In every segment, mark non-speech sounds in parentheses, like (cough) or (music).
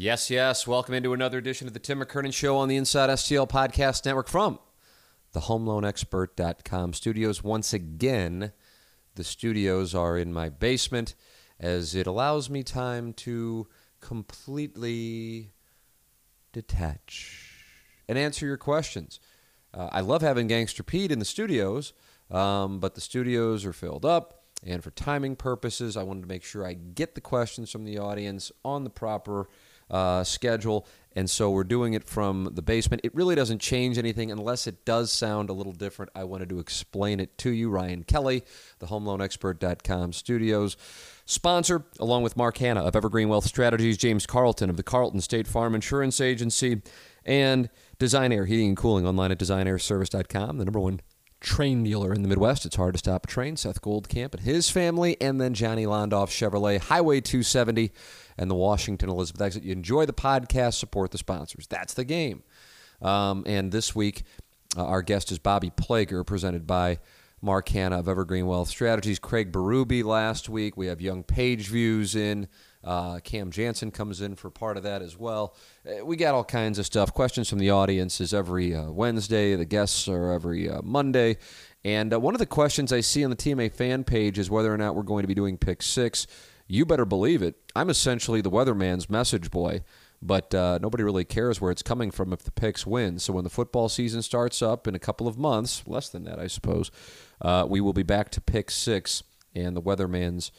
Yes, yes. Welcome into another edition of the Tim McKernan Show on the Inside STL Podcast Network from the HomeLoanExpert.com studios. Once again, the studios are in my basement as it allows me time to completely detach and answer your questions. Uh, I love having Gangster Pete in the studios, um, but the studios are filled up. And for timing purposes, I wanted to make sure I get the questions from the audience on the proper uh, schedule. And so we're doing it from the basement. It really doesn't change anything unless it does sound a little different. I wanted to explain it to you. Ryan Kelly, the HomeLoanExpert.com studios sponsor, along with Mark Hanna of Evergreen Wealth Strategies, James Carlton of the Carlton State Farm Insurance Agency, and Design Air Heating and Cooling online at designairservice.com, the number one Trane dealer in the Midwest. It's hard to stop a Trane. Seth Goldcamp and his family, and then Johnny Londoff Chevrolet, Highway 270, and the Washington Elizabeth exit. You enjoy the podcast, support the sponsors. That's the game. Um, and this week, uh, our guest is Bobby Plager, presented by Mark Hanna of Evergreen Wealth Strategies. Craig Berube last week. We have Young Page Views in. Uh, Cam Janssen comes in for part of that as well. Uh, we got all kinds of stuff. Questions from the audience is every uh, Wednesday. The guests are every uh, Monday. And uh, one of the questions I see on the TMA fan page is whether or not we're going to be doing pick six. You better believe it. I'm essentially the weatherman's message boy, but uh, nobody really cares where it's coming from if the picks win. So when the football season starts up in a couple of months, less than that, I suppose, we will be back to pick six and the weatherman's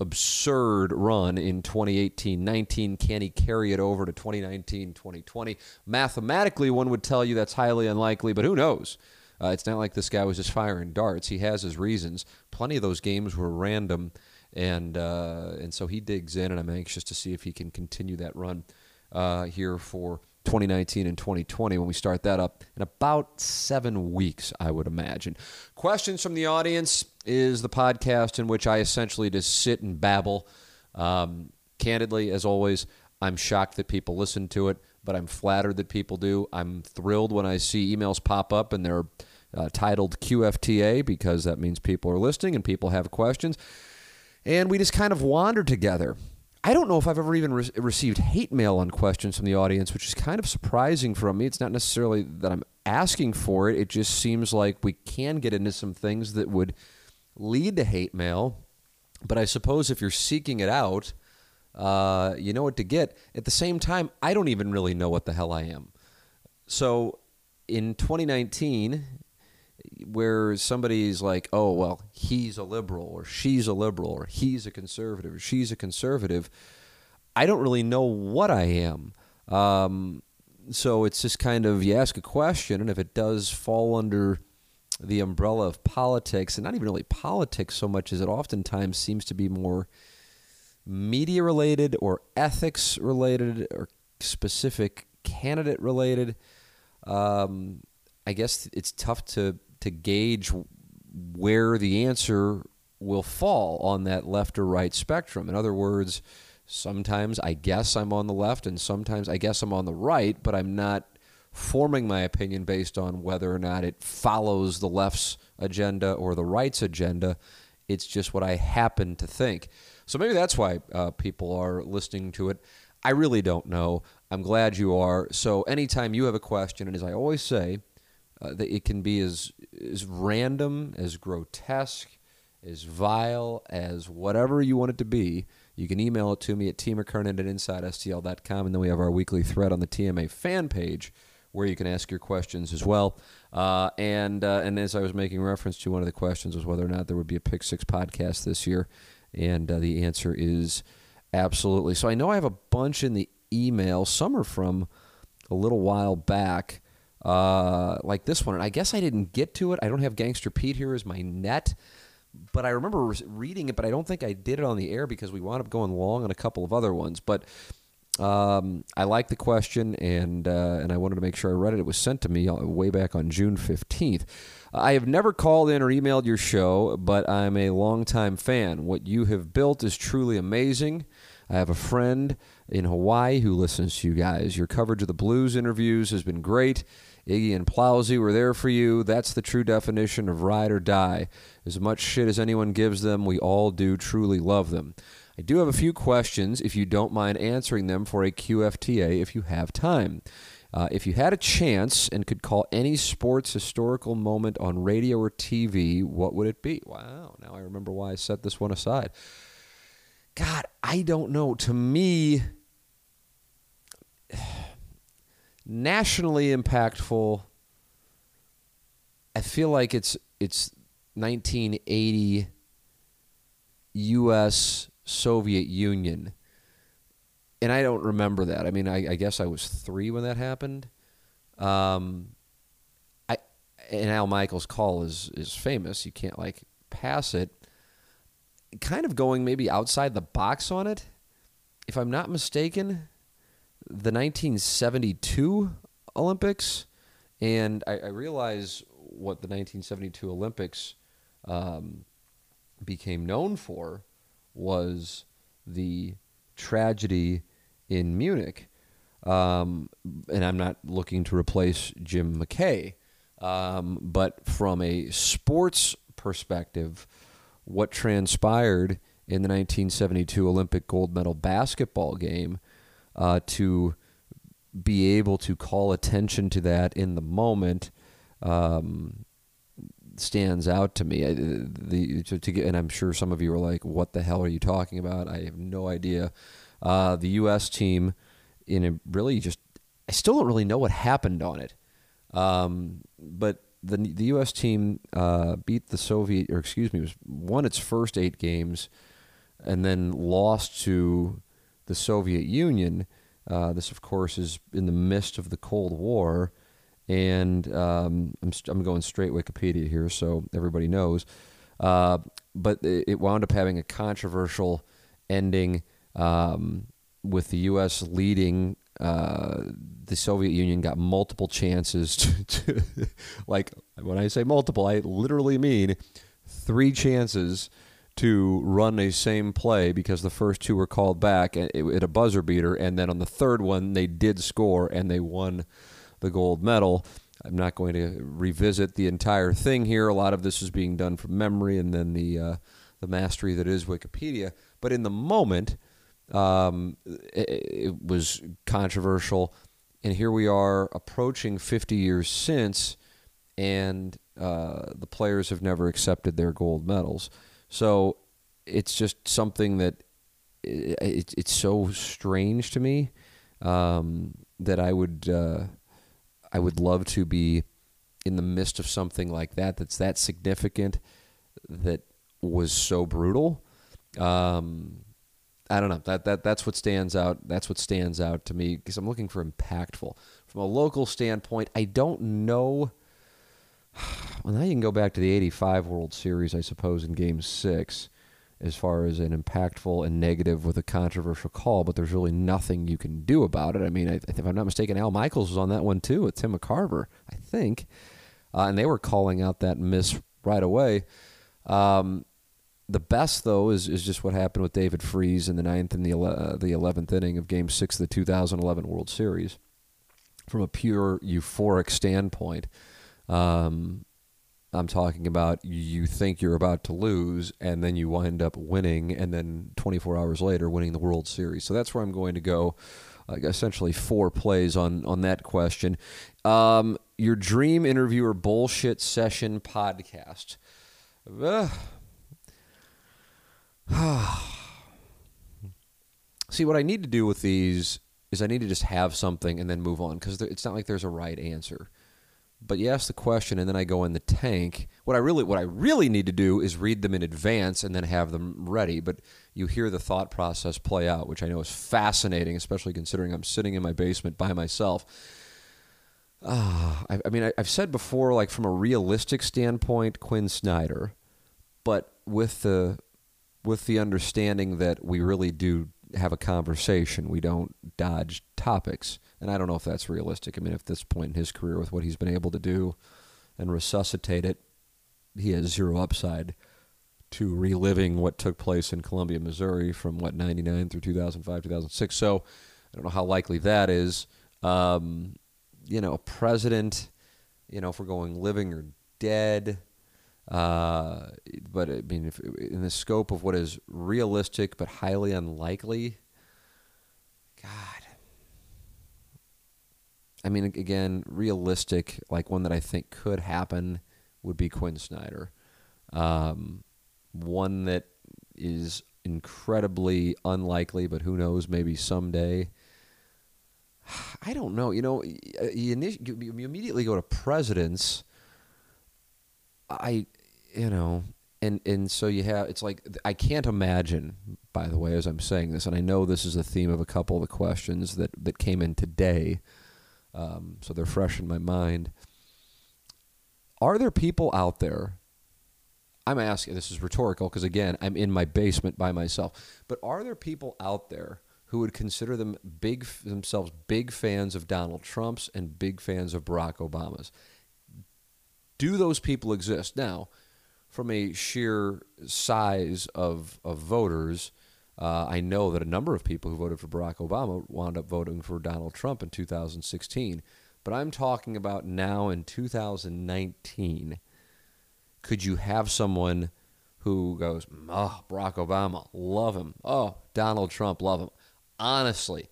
absurd run in 2018-19 can he carry it over to 2019-2020 mathematically one would tell you that's highly unlikely but who knows? Uh, it's not like this guy was just firing darts. He has his reasons. Plenty of those games were random and uh, and so he digs in and i'm anxious to see if he can continue that run uh, here for 2019 and 2020 when we start that up in about seven weeks, I would imagine. Questions from the audience is the podcast in which I essentially just sit and babble. Um, candidly, as always, I'm shocked that people listen to it, but I'm flattered that people do. I'm thrilled when I see emails pop up and they're uh, titled QFTA because that means people are listening and people have questions. And we just kind of wandered together. I don't know if I've ever even re- received hate mail on questions from the audience, which is kind of surprising from me. It's not necessarily that I'm asking for it. It just seems like we can get into some things that would lead to hate mail. But I suppose if you're seeking it out, uh, you know what to get. At the same time, I don't even really know what the hell I am. So in 2019, where somebody's like, oh, well, he's a liberal or she's a liberal or he's a conservative or she's a conservative, I don't really know what I am. Um, so it's just kind of you ask a question, and if it does fall under the umbrella of politics, and not even really politics so much as it oftentimes seems to be more media related or ethics related or specific candidate related. Um, I guess it's tough to to gauge where the answer will fall on that left or right spectrum. In other words, sometimes I guess I'm on the left and sometimes I guess I'm on the right, but I'm not forming my opinion based on whether or not it follows the left's agenda or the right's agenda. It's just what I happen to think. So maybe that's why uh, people are listening to it. I really don't know. I'm glad you are. So anytime you have a question, and as I always say, uh, that it can be as as random, as grotesque, as vile as whatever you want it to be. You can email it to me at tmckernan at insidestl.com, and then we have our weekly thread on the TMA fan page where you can ask your questions as well. Uh, and uh, and as I was making reference to, one of the questions was whether or not there would be a Pick Six podcast this year, and uh, the answer is absolutely. So I know I have a bunch in the email. Some are from a little while back, uh, like this one, and I guess I didn't get to it. I don't have Gangster Pete here as my net. But I remember reading it, but I don't think I did it on the air because we wound up going long on a couple of other ones. But um, I like the question, and uh, and I wanted to make sure I read it. It was sent to me uh, way back on June fifteenth. I have never called in or emailed your show, but I'm a longtime fan. What you have built is truly amazing. I have a friend in Hawaii who listens to you guys. Your coverage of the Blues interviews has been great. Iggy and Plowsy were there for you. That's the true definition of ride or die. As much shit as anyone gives them, we all do truly love them. I do have a few questions if you don't mind answering them for a QFTA if you have time. Uh, if you had a chance and could call any sports historical moment on radio or TV, what would it be? Wow, now I remember why I set this one aside. God, I don't know. To me, nationally impactful, I feel like it's it's 1980 U.S. Soviet Union. And I don't remember that. I mean, I, I guess I was three when that happened. Um, I and Al Michaels' call is is famous. You can't like pass it. Kind of going maybe outside the box on it. If I'm not mistaken, the 1972 Olympics, and I, I realize what the 1972 Olympics um, became known for was the tragedy in Munich. Um, and I'm not looking to replace Jim McKay, um, but from a sports perspective, what transpired in the 1972 Olympic gold medal basketball game uh, to be able to call attention to that in the moment um, stands out to me. I, the to, to, get, and I'm sure some of you are like, "What the hell are you talking about?" I have no idea. Uh, the U.S. team, in a really just, I still don't really know what happened on it, um, but the the U.S. team uh, beat the Soviet, or excuse me, was won its first eight games, and then lost to the Soviet Union. Uh, this, of course, is in the midst of the Cold War and um, I'm, I'm going straight Wikipedia here, so everybody knows. Uh, but it wound up having a controversial ending um, with the U.S. leading. Uh, the Soviet Union got multiple chances (laughs) to, to, like, when I say multiple, I literally mean three chances to run a same play because the first two were called back at, a buzzer beater, and then on the third one they did score and they won the gold medal. I'm not going to revisit the entire thing here. A lot of this is being done from memory and then the uh, the mastery that is Wikipedia. But in the moment, um, it, it, was controversial, and here we are approaching 50 years since, and uh, the players have never accepted their gold medals. So it's just something that it, it's so strange to me um, that I would. Uh, I would love to be in the midst of something like that that's that significant that was so brutal. Um, I don't know. That that that's what stands out. That's what stands out to me because I'm looking for impactful from a local standpoint. I don't know. (sighs) Well, now you can go back to the '85 World Series, I suppose, in Game Six as far as an impactful and negative with a controversial call, but there's really nothing you can do about it. I mean, I, if I'm not mistaken, Al Michaels was on that one too with Tim McCarver, I think, uh, and they were calling out that miss right away. Um, the best though is, is just what happened with David Freese in the ninth and the uh, the eleventh inning of Game Six of the 2011 World Series. From a pure euphoric standpoint, um, I'm talking about you think you're about to lose and then you wind up winning and then 24 hours later winning the World Series. So that's where I'm going to go. Uh, essentially four plays on on that question. Um, your dream interviewer bullshit session podcast. (sighs) See, what I need to do with these is I need to just have something and then move on because it's not like there's a right answer. But you ask the question and then I go in the tank. What I really what I really need to do is read them in advance and then have them ready. But you hear the thought process play out, which I know is fascinating, especially considering I'm sitting in my basement by myself. Uh, I, I mean, I, I've said before, like from a realistic standpoint, Quin Snyder, but with the with the understanding that we really do have a conversation. We don't dodge topics. And I don't know if that's realistic. I mean, at this point in his career, with what he's been able to do and resuscitate it, he has zero upside to reliving what took place in Columbia, Missouri from what, 99 through 2005, 2006. So I don't know how likely that is. Um, you know, a president, you know, if we're going living or dead, uh, but I mean, if, in the scope of what is realistic but highly unlikely, God. I mean, again, realistic, like one that I think could happen, would be Quin Snyder. Um, one that is incredibly unlikely, but who knows, maybe someday. (sighs) I don't know. You know, you, you immediately go to presidents I, you know, and and so you have it's like I can't imagine. By the way, as I'm saying this, and I know this is the theme of a couple of the questions that that came in today, um, so they're fresh in my mind. Are there people out there? I'm asking. This is rhetorical because again, I'm in my basement by myself. But are there people out there? who would consider them big themselves big fans of Donald Trump's and big fans of Barack Obama's. Do those people exist? Now, from a sheer size of, of voters, uh, I know that a number of people who voted for Barack Obama wound up voting for Donald Trump in 2016. But I'm talking about now in 2019. Could you have someone who goes, oh, Barack Obama, love him. Oh, Donald Trump, love him. Honestly,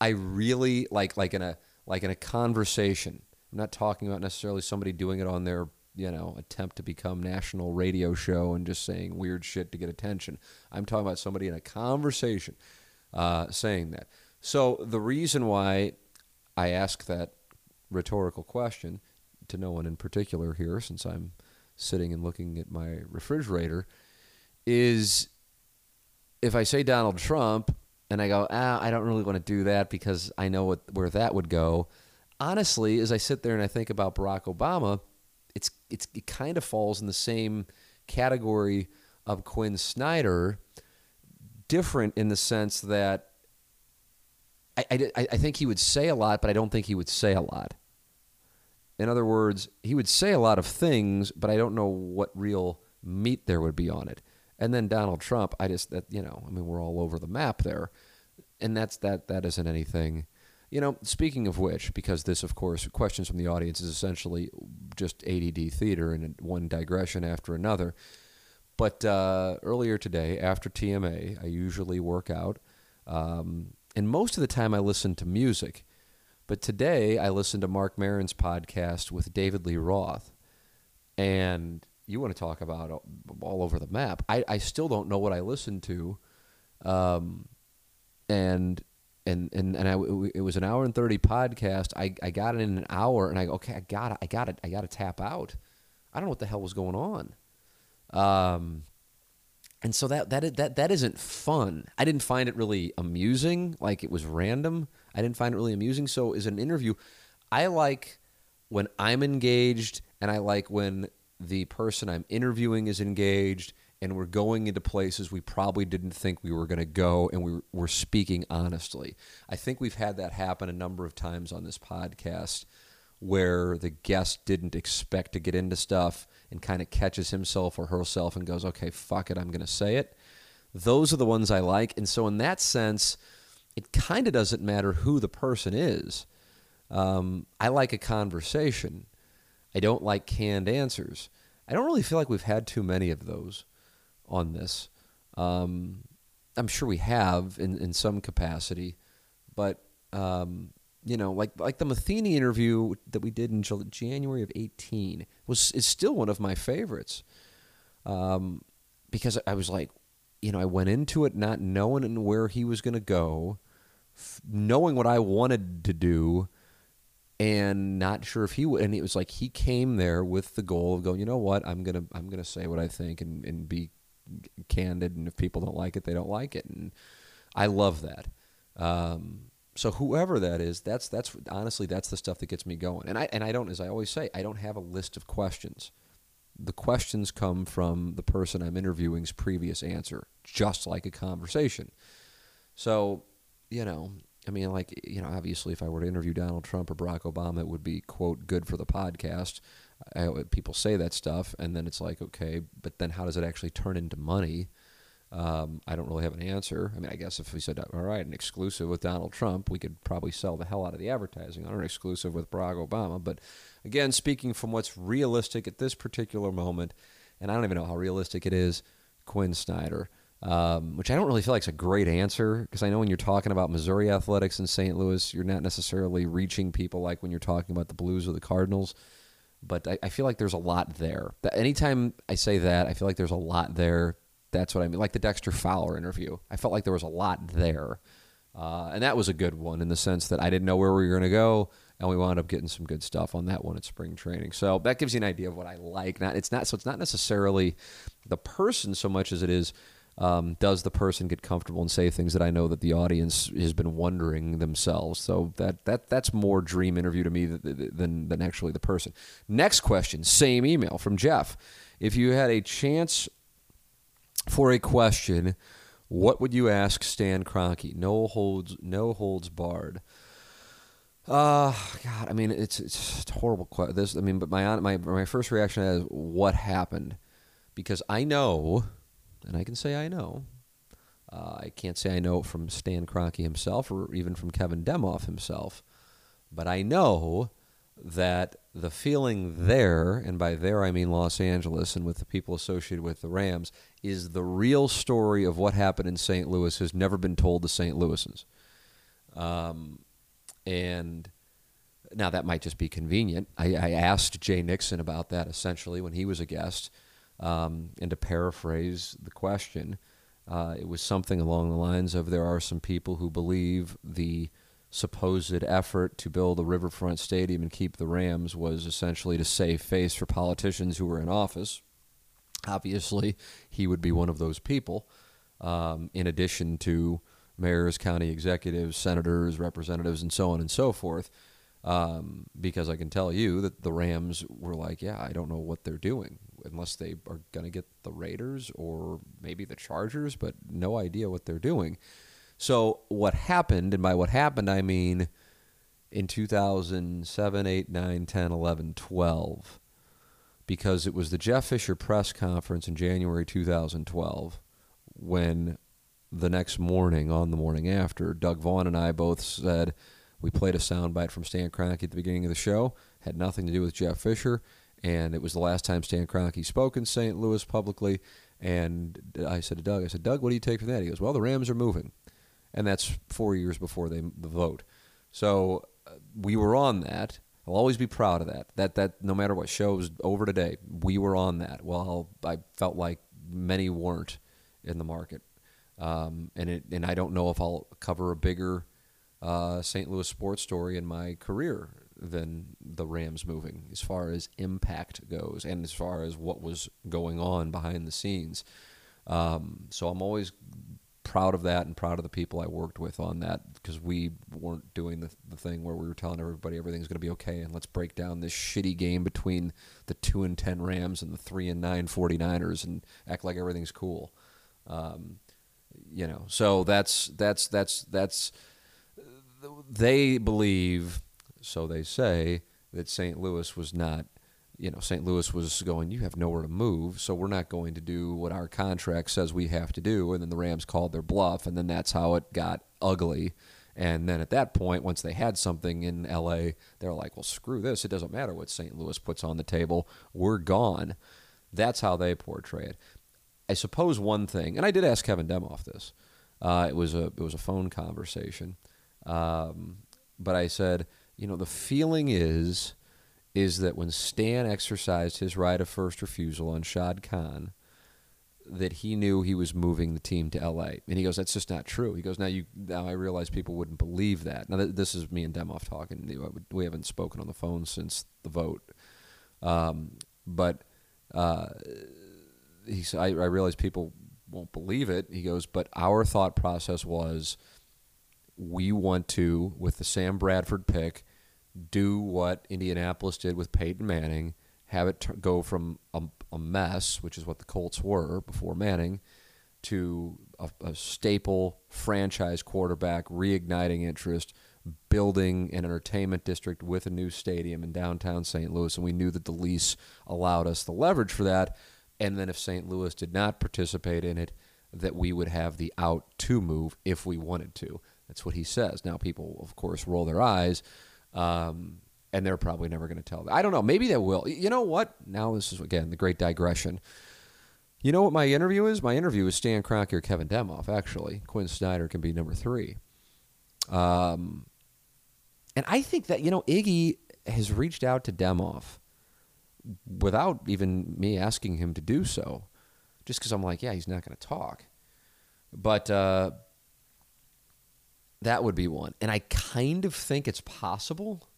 I really like like in a like in a conversation I'm not talking about necessarily somebody doing it on their you know attempt to become national radio show and just saying weird shit to get attention. I'm talking about somebody in a conversation uh, saying that. So the reason why I ask that rhetorical question to no one in particular here, since I'm sitting and looking at my refrigerator, is if I say Donald Trump and I go, ah, I don't really want to do that because I know what, where that would go honestly, as I sit there and I think about Barack Obama, it's it's it kind of falls in the same category of Quin Snyder, different in the sense that I, I, I think he would say a lot, but I don't think he would say a lot. In other words, he would say a lot of things, but I don't know what real meat there would be on it. And then Donald Trump, I just that you know, I mean, we're all over the map there, and that's that that isn't anything you know, speaking of which, because this, of course, questions from the audience is essentially just ADD theater and one digression after another. But uh, earlier today, after TMA, I usually work out. Um, and most of the time, I listen to music. But today, I listened to Marc Maron's podcast with David Lee Roth. And you want to talk about all over the map. I, I still don't know what I listened to. Um, and and and and I, it was an hour and thirty podcast. I, I got it in an hour, and I go, okay, I got it, I got it, I got to tap out. I don't know what the hell was going on. Um, and so that that that that isn't fun. I didn't find it really amusing. Like it was random. I didn't find it really amusing. So as an interview, I like when I'm engaged, and I like when the person I'm interviewing is engaged and we're going into places we probably didn't think we were going to go, and we were speaking honestly. I think we've had that happen a number of times on this podcast where the guest didn't expect to get into stuff and kind of catches himself or herself and goes, okay, fuck it, I'm going to say it. Those are the ones I like. And so, in that sense, it kind of doesn't matter who the person is. Um, I like a conversation. I don't like canned answers. I don't really feel like we've had too many of those on this. Um, I'm sure we have in, in some capacity, but um, you know, like like the Matheny interview that we did in January of 18 was is still one of my favorites um, because I was like, you know, I went into it not knowing where he was going to go, f- knowing what I wanted to do, and not sure if he would. And it was like he came there with the goal of going, you know what, I'm gonna I'm gonna say what I think and, and be candid. And if people don't like it, they don't like it. And I love that. Um, so whoever that is, that's that's honestly that's the stuff that gets me going. And I and I don't, as I always say, I don't have a list of questions the questions come from the person I'm interviewing's previous answer, just like a conversation. So, you know, I mean, like, you know, obviously, if I were to interview Donald Trump or Barack Obama, it would be, quote, good for the podcast. I, people say that stuff, and then it's like, okay, but then how does it actually turn into money? Um, I don't really have an answer. I mean, I guess if we said, all right, an exclusive with Donald Trump, we could probably sell the hell out of the advertising on an exclusive with Barack Obama. But again, speaking from what's realistic at this particular moment, and I don't even know how realistic it is, Quin Snyder, um, which I don't really feel like is a great answer because I know when you're talking about Missouri athletics in St. Louis, you're not necessarily reaching people like when you're talking about the Blues or the Cardinals. But I, I feel like there's a lot there. Anytime I say that, I feel like there's a lot there that's what I mean. Like the Dexter Fowler interview. I felt like there was a lot there. Uh, and that was a good one in the sense that I didn't know where we were going to go, and we wound up getting some good stuff on that one at spring training. So that gives you an idea of what I like. Not it's not so it's not necessarily the person so much as it is um, does the person get comfortable and say things that I know that the audience has been wondering themselves. So that that that's more dream interview to me than than, than actually the person. Next question, same email from Jeff. If you had a chance for a question, what would you ask Stan Kroenke? No holds, no holds barred. Uh, God, I mean, it's it's a horrible question. This, I mean, but my my my first reaction is what happened, because I know, and I can say I know. Uh, I can't say I know from Stan Kroenke himself or even from Kevin Demoff himself, but I know that the feeling there, and by there I mean Los Angeles and with the people associated with the Rams, is the real story of what happened in St. Louis has never been told to St. Louisans. Um, and now that might just be convenient. I, I, asked Jay Nixon about that essentially when he was a guest. Um, and to paraphrase the question, uh, it was something along the lines of there are some people who believe the supposed effort to build a riverfront stadium and keep the Rams was essentially to save face for politicians who were in office. Obviously, he would be one of those people, um, in addition to mayors, county executives, senators, representatives, and so on and so forth. Um, because I can tell you that the Rams were like, yeah, I don't know what they're doing unless they are going to get the Raiders or maybe the Chargers, but no idea what they're doing. So what happened, and by what happened, I mean in 2007, 8, 9, 10, 11, 12, because it was the Jeff Fisher press conference in January 2012 when the next morning, on the morning after, Doug Vaughn and I both said we played a soundbite from Stan Kroenke at the beginning of the show, had nothing to do with Jeff Fisher, and it was the last time Stan Kroenke spoke in St. Louis publicly. And I said to Doug, I said, Doug, what do you take from that? He goes, Well, the Rams are moving and that's four years before they the vote. So uh, we were on that. I'll always be proud of that. That that no matter what shows over today, we were on that. Well, I felt like many weren't in the market, um, and it and I don't know if I'll cover a bigger uh, St. Louis sports story in my career than the Rams moving, as far as impact goes, and as far as what was going on behind the scenes. Um, so I'm always proud of that and proud of the people I worked with on that because we weren't doing the, the thing where we were telling everybody everything's going to be okay and let's break down this shitty game between the 2 and 10 Rams and the 3 and 9 49ers and act like everything's cool. Um, you know, so that's that's that's that's they believe so they say that St. Louis was not you know, St. Louis was going, you have nowhere to move, so we're not going to do what our contract says we have to do. And then the Rams called their bluff, and then that's how it got ugly. And then at that point, once they had something in LA, they're like, well, screw this. It doesn't matter what St. Louis puts on the table. We're gone. That's how they portray it. I suppose one thing, and I did ask Kevin Demoff this. Uh, it was a it was a phone conversation, um, but I said, you know, the feeling is is that when Stan exercised his right of first refusal on Shad Khan, that he knew he was moving the team to L.A. And he goes, "That's just not true." He goes, "Now you now I realize people wouldn't believe that." Now th- this is me and Demoff talking. We haven't spoken on the phone since the vote, um, but uh, he said, I, "I realize people won't believe it." He goes, "But our thought process was." We want to, with the Sam Bradford pick, do what Indianapolis did with Peyton Manning, have it go from a, a, mess, which is what the Colts were before Manning, to a, a staple franchise quarterback, reigniting interest, building an entertainment district with a new stadium in downtown St. Louis. And we knew that the lease allowed us the leverage for that. And then if St. Louis did not participate in it, that we would have the out to move if we wanted to. That's what he says. Now, people, of course, roll their eyes. Um, and they're probably never going to tell. I don't know. Maybe they will. You know what? Now this is again the great digression. You know what my interview is? My interview is Stan Kroenke or Kevin Demoff. Actually, Quin Snyder can be number three. Um, and I think that you know Iggy has reached out to Demoff without even me asking him to do so, just because I'm like, yeah, he's not going to talk. But uh, that would be one, and I kind of think it's possible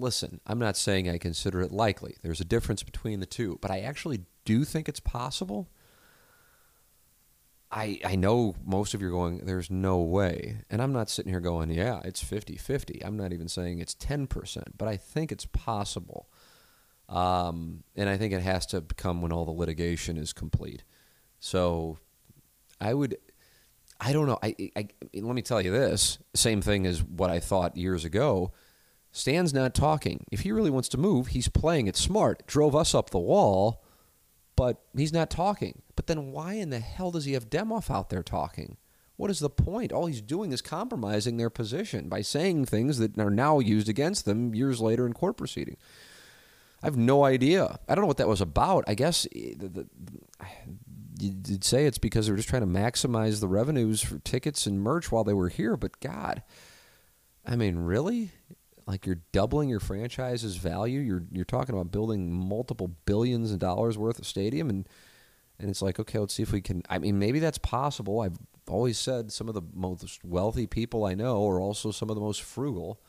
listen, I'm not saying I consider it likely. There's a difference between the two, but I actually do think it's possible. I, I know most of you are going, there's no way. And I'm not sitting here going, yeah, it's 50 50. I'm not even saying it's 10%, but I think it's possible. Um, and I think it has to come when all the litigation is complete. So I would, I don't know. I, I, let me tell you this same thing as what I thought years ago Stan's not talking. If he really wants to move, he's playing it smart. Drove us up the wall, but he's not talking. But then why in the hell does he have Demoff out there talking? What is the point? All he's doing is compromising their position by saying things that are now used against them years later in court proceedings. I have no idea. I don't know what that was about. I guess eh, the, the, you'd say it's because they were just trying to maximize the revenues for tickets and merch while they were here. But God, I mean, really? like you're doubling your franchise's value. You're you're talking about building multiple billions of dollars worth of stadium, and and it's like okay, let's see if we can. I mean, maybe that's possible. I've always said some of the most wealthy people I know are also some of the most frugal,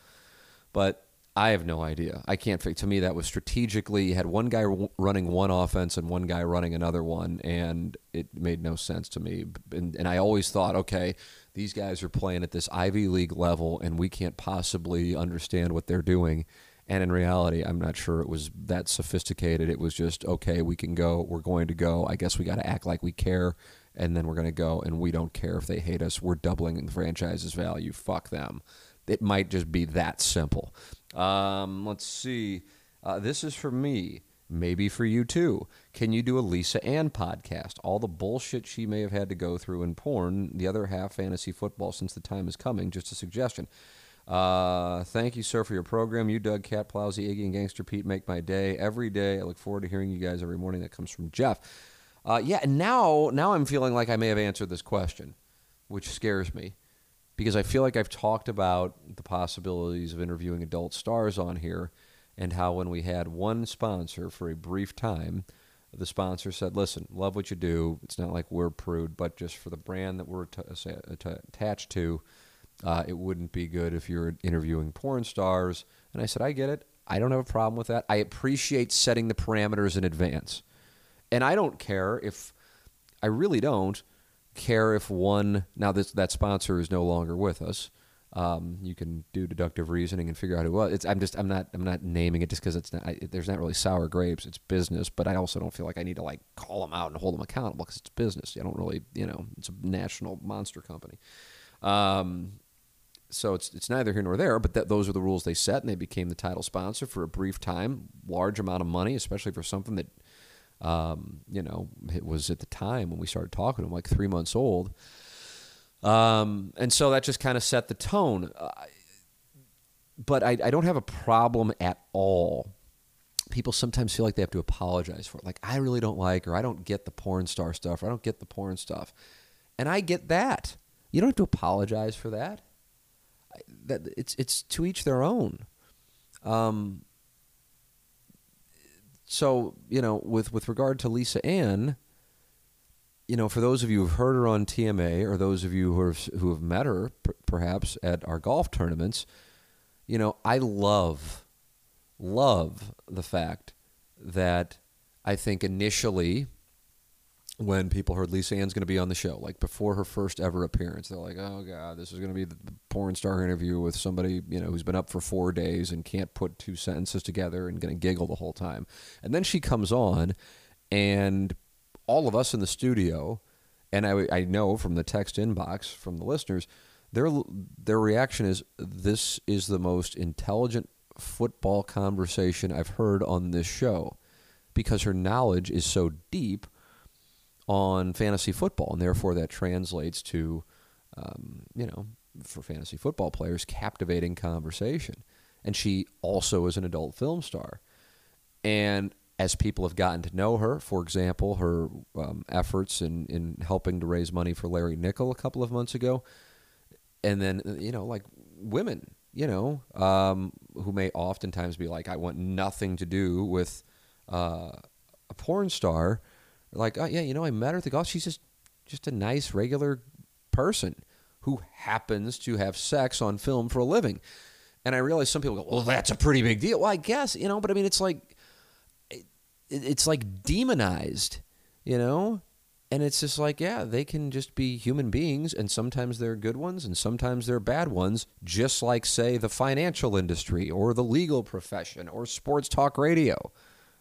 but I have no idea. I can't. To me, that was strategically. You had one guy running one offense and one guy running another one, and it made no sense to me. And, and I always thought, okay, these guys are playing at this Ivy League level, and we can't possibly understand what they're doing. And in reality, I'm not sure it was that sophisticated. It was just, okay, we can go. We're going to go. I guess we got to act like we care, and then we're going to go, and we don't care if they hate us. We're doubling the franchise's value. Fuck them. It might just be that simple. Um, let's see. Uh, this is for me. Maybe for you too. Can you do a Lisa Ann podcast? All the bullshit she may have had to go through in porn, the other half fantasy football since the time is coming. Just a suggestion. Uh, thank you, sir, for your program. You, Doug, Cat Plowsy, Iggy, and Gangster Pete make my day every day. I look forward to hearing you guys every morning. That comes from Jeff. Uh, yeah, and now now I'm feeling like I may have answered this question, which scares me because I feel like I've talked about the possibilities of interviewing adult stars on here and how when we had one sponsor for a brief time, the sponsor said, "Listen, love what you do. It's not like we're prude, but just for the brand that we're attached to, uh, it wouldn't be good if you're interviewing porn stars." And I said, "I get it. I don't have a problem with that. I appreciate setting the parameters in advance, and I don't care if I really don't care if one now this that sponsor is no longer with us." Um, you can do deductive reasoning and figure out who was. It's, I'm just I'm not I'm not naming it just because it's not I, there's not really sour grapes. It's business, but I also don't feel like I need to like call them out and hold them accountable because it's business. I don't really you know it's a national monster company. Um, so it's it's neither here nor there. But that, those are the rules they set, and they became the title sponsor for a brief time, large amount of money, especially for something that um, you know it was at the time when we started talking to them like three months old. Um, and so that just kind of set the tone. Uh, but I, I don't have a problem at all. People sometimes feel like they have to apologize for it. Like, I really don't like, or I don't get the porn star stuff, or I don't get the porn stuff. And I get that. You don't have to apologize for that. That it's it's to each their own. Um, so you know, with with regard to Lisa Ann, you know, for those of you who've heard her on TMA, or those of you who have who have met her p- perhaps at our golf tournaments, you know, I love love the fact that I think initially when people heard Lisa Ann's going to be on the show, like before her first ever appearance, they're like, "Oh God, this is going to be the porn star interview with somebody you know who's been up for four days and can't put two sentences together and going to giggle the whole time." And then she comes on, and all of us in the studio, and I, I know from the text inbox from the listeners, their their reaction is, "This is the most intelligent football conversation I've heard on this show," because her knowledge is so deep on fantasy football, and therefore that translates to, um, you know, for fantasy football players, captivating conversation. And she also is an adult film star. And as people have gotten to know her, for example, her um, efforts in, in helping to raise money for Larry Nickel a couple of months ago, and then, you know, like women, you know, um, who may oftentimes be like, I want nothing to do with uh, a porn star like, oh yeah, you know, I met her at the golf. She's just just a nice, regular person who happens to have sex on film for a living. And I realize some people go, well, that's a pretty big deal. Well, I guess you know, but I mean, it's like it, it's like demonized, you know. And it's just like, yeah, they can just be human beings, and sometimes they're good ones, and sometimes they're bad ones, just like, say, the financial industry or the legal profession or sports talk radio,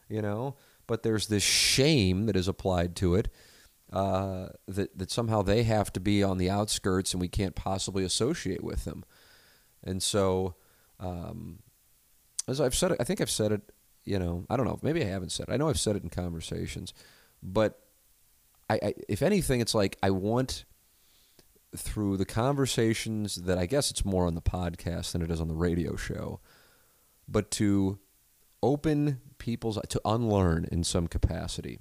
you know? But there's this shame that is applied to it uh, that that somehow they have to be on the outskirts and we can't possibly associate with them. And so, um, as I've said, it, I think I've said it. You know, I don't know. Maybe I haven't said. it. I know I've said it in conversations, but I, I if anything, it's like I want through the conversations that I guess it's more on the podcast than it is on the radio show, but to open people's to unlearn in some capacity.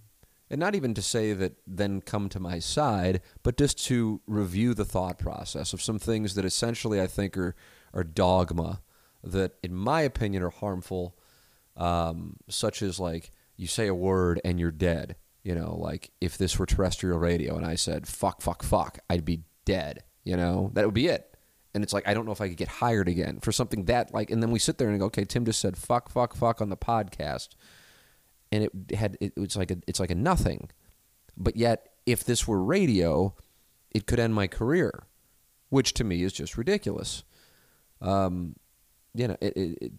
And not even to say that then come to my side but just to review the thought process of some things that essentially i think are are dogma that in my opinion are harmful um, such as like you say a word and you're dead you know like if this were terrestrial radio and i said fuck fuck fuck i'd be dead you know? That would be it and it's like I don't know if I could get hired again for something that like. And then we sit there and go, okay, Tim just said fuck, fuck, fuck on the podcast, and it had it was like a, it's like a nothing, but yet if this were radio, it could end my career, which to me is just ridiculous. Um, you know, it, it,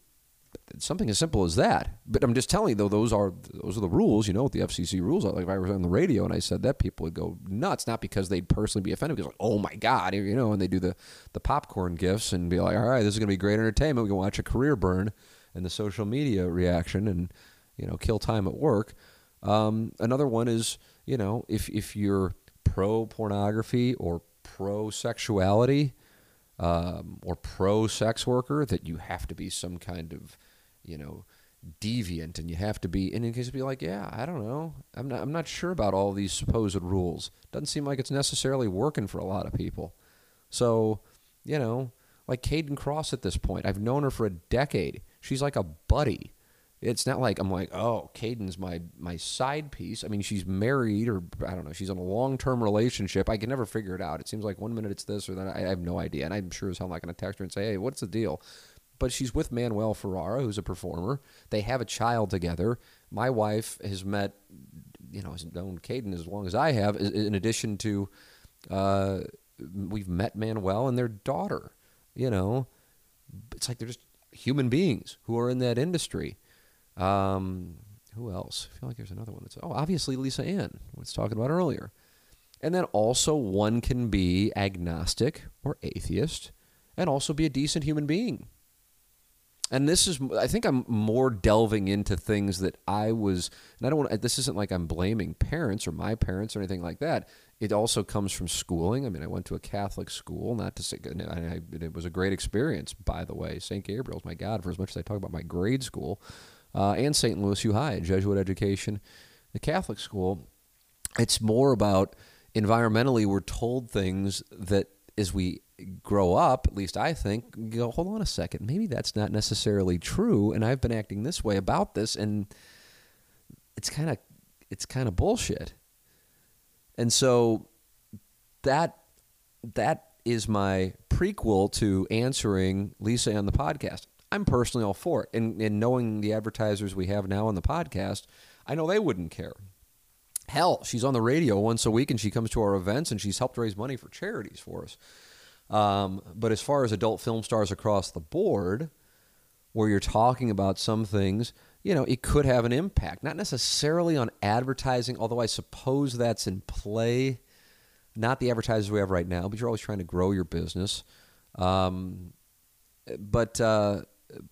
something as simple as that. But I'm just telling you, though, those are those are the rules. You know what the FCC rules are. Like if I was on the radio and I said that, people would go nuts. Not because they'd personally be offended, because like, oh my god, you know, and they do the the popcorn gifts and be like, all right, this is going to be great entertainment. We can watch a career burn and the social media reaction and you know kill time at work. Um, another one is you know if if you're pro pornography or pro sexuality. Um, or pro sex worker that you have to be some kind of you know, deviant and you have to be and in case be like yeah i don't know. I'm not i'm not sure about all these supposed rules. Doesn't seem like it's necessarily working for a lot of people. So you know like Kayden Kross at this point i've known her for a decade. She's like a buddy. It's not like i'm like oh Kayden's my my side piece. I mean she's married or i don't know she's in a long-term relationship. I can never figure it out. It seems like one minute it's this or that. I have no idea. And i'm sure as hell not going to text her and say hey what's the deal but she's with Manuel Ferrara, who's a performer. They have a child together. My wife has met, you know, has known Kayden as long as I have. In addition to, uh, we've met Manuel and their daughter. You know, it's like they're just human beings who are in that industry. Um, who else? I feel like there's another one that's oh, obviously Lisa Ann. I was talking about earlier. And then also one can be agnostic or atheist and also be a decent human being and this is i think i'm more delving into things that i was and i don't want this isn't like i'm blaming parents or my parents or anything like that. It also comes from schooling. I mean i went to a catholic school not to say I, it was a great experience by the way. St gabriel's my god for as much as i talk about my grade school uh, and st louis u high jesuit education. The catholic school it's more about environmentally we're told things that as we grow up, at least I think, go, hold on a second, maybe that's not necessarily true, and I've been acting this way about this, and it's kind of it's kind of bullshit. And so that that is my prequel to answering Lisa Ann the podcast. I'm personally all for it. And, and knowing the advertisers we have now on the podcast, I know they wouldn't care. Hell, she's on the radio once a week and she comes to our events and she's helped raise money for charities for us. Um, but as far as adult film stars across the board, where you're talking about some things, you know, it could have an impact. Not necessarily on advertising, although I suppose that's in play. Not the advertisers we have right now, but you're always trying to grow your business. Um, but uh,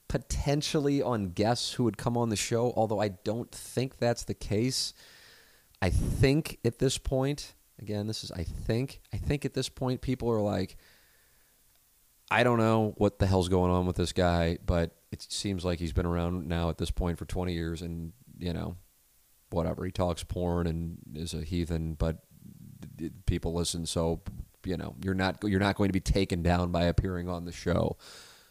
potentially on guests who would come on the show, although I don't think that's the case. I think at this point, again, this is I think, I think at this point people are like, I don't know what the hell's going on with this guy, but it seems like he's been around now at this point for 20 years and, you know, whatever. He talks porn and is a heathen, but people listen. So, you know, you're not, you're not going to be taken down by appearing on the show.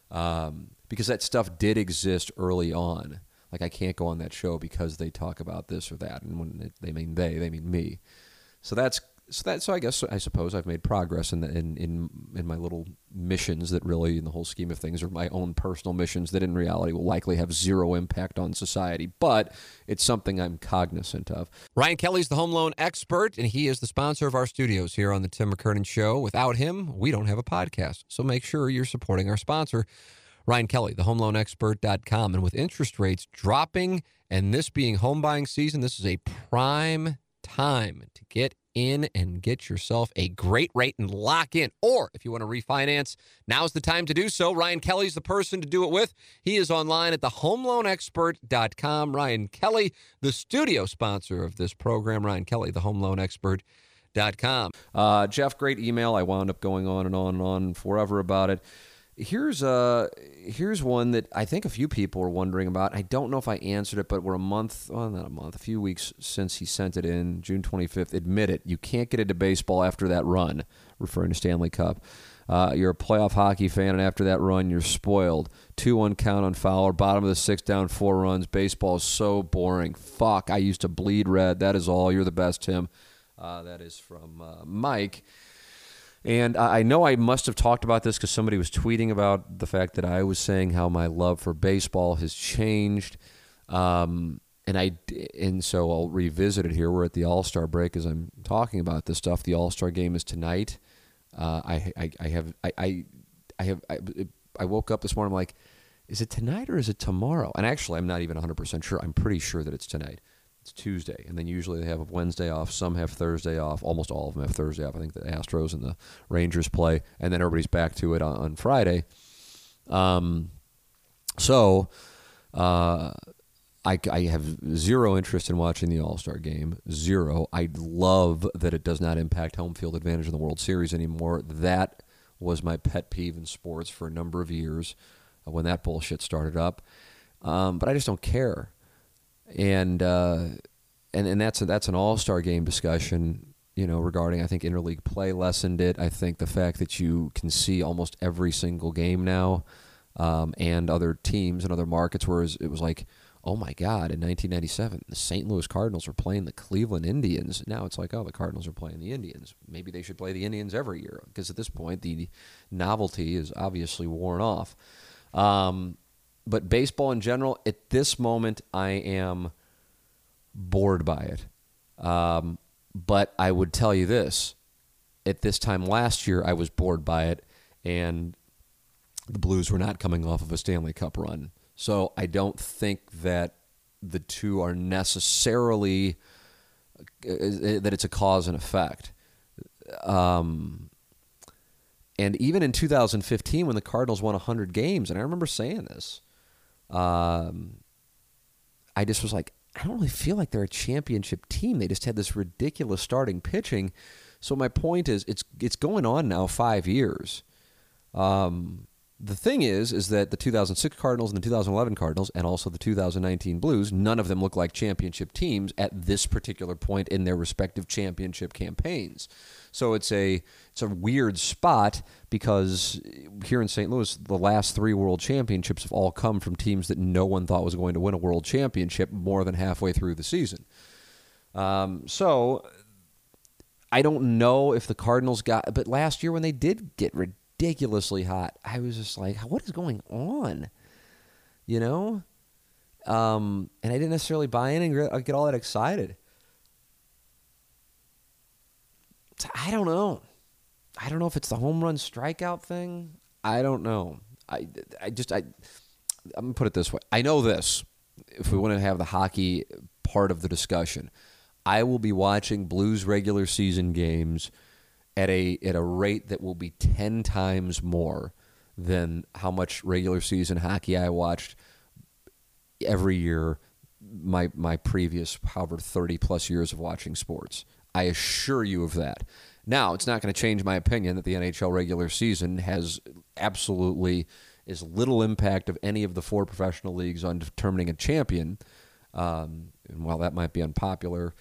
Um, because that stuff did exist early on. Like I can't go on that show because they talk about this or that, and when they mean they, they mean me. So that's so that so I guess I suppose I've made progress in the, in in in my little missions that really in the whole scheme of things are my own personal missions that in reality will likely have zero impact on society but it's something I'm cognizant of. Ryan Kelly's the home loan expert and he is the sponsor of our studios here on the Tim McKernan show. Without him, we don't have a podcast. So make sure you're supporting our sponsor. Ryan Kelly, the homeloanexpert.com and with interest rates dropping and this being home buying season, this is a prime time to get in and get yourself a great rate and lock in. Or if you want to refinance, now's the time to do so. Ryan Kelly's the person to do it with. He is online at thehomeloanexpert.com. Ryan Kelly, the studio sponsor of this program. Ryan Kelly, the. Uh, Jeff, great email. I wound up going on and on and on forever about it. Here's uh here's one that I think a few people are wondering about. I don't know if I answered it, but we're a month, well, not a month, a few weeks since he sent it in, June 25th. Admit it, you can't get into baseball after that run, referring to Stanley Cup. Uh, you're a playoff hockey fan, and after that run, you're spoiled. 2 1 count on Fowler, bottom of the sixth, down four runs. Baseball is so boring. Fuck, I used to bleed red. That is all. You're the best, Tim. Uh, that is from uh, Mike. And I know I must have talked about this because somebody was tweeting about the fact that I was saying how my love for baseball has changed. Um, and I and so I'll revisit it here. We're at the All Star break as I'm talking about this stuff. The All Star game is tonight. Uh, I, I, I have I I, I have I, I woke up this morning I'm like, is it tonight or is it tomorrow? And actually, I'm not even 100 percent sure. I'm pretty sure that it's tonight. It's Tuesday, and then usually they have a Wednesday off. Some have Thursday off. Almost all of them have Thursday off. I think the Astros and the Rangers play, and then everybody's back to it on, on Friday. Um, so, uh, I, I have zero interest in watching the All Star game. Zero. I love that it does not impact home field advantage in the World Series anymore. That was my pet peeve in sports for a number of years uh, when that bullshit started up. Um, but I just don't care and uh, and and that's a, that's an all star game discussion. You know, regarding I think interleague play lessened it. I think the fact that you can see almost every single game now, um, and other teams and other markets, whereas it was like, oh my God, in 1997, the St. Louis Cardinals were playing the Cleveland Indians. Now it's like, oh, the Cardinals are playing the Indians. Maybe they should play the Indians every year because at this point the novelty is obviously worn off. Um, but baseball in general, at this moment, I am bored by it. Um, but I would tell you this: at this time last year, I was bored by it, and the Blues were not coming off of a Stanley Cup run. So I don't think that the two are necessarily uh, that it's a cause and effect. Um, and even in 2015, when the Cardinals won 100 games, and I remember saying this, um, I just was like, I don't really feel like they're a championship team. They just had this ridiculous starting pitching. So my point is, it's it's going on now five years. Um, the thing is, is that the 2006 Cardinals and the 2011 Cardinals, and also the 2019 Blues, none of them look like championship teams at this particular point in their respective championship campaigns. So it's a it's a weird spot because here in St. Louis, the last three World Championships have all come from teams that no one thought was going to win a World Championship more than halfway through the season. Um, so I don't know if the Cardinals got, but last year when they did get ridiculously hot, I was just like, what is going on? You know? Um, and I didn't necessarily buy in and get all that excited. I don't know. I don't know if it's the home run strikeout thing. I don't know. I, I just I I'm gonna put it this way. I know this. If we want to have the hockey part of the discussion, I will be watching Blues regular season games at a at a rate that will be ten times more than how much regular season hockey I watched every year my my previous however 30 plus years of watching sports. I assure you of that. Now, it's not going to change my opinion that the NHL regular season has absolutely as little impact of any of the four professional leagues on determining a champion. Um, and while that might be unpopular,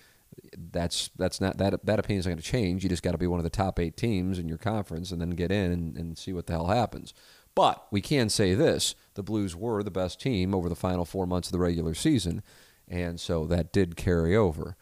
that's that's not that that opinion is going to change. You just got to be one of the top eight teams in your conference and then get in and, and see what the hell happens. But we can say this: the Blues were the best team over the final four months of the regular season, and so that did carry over.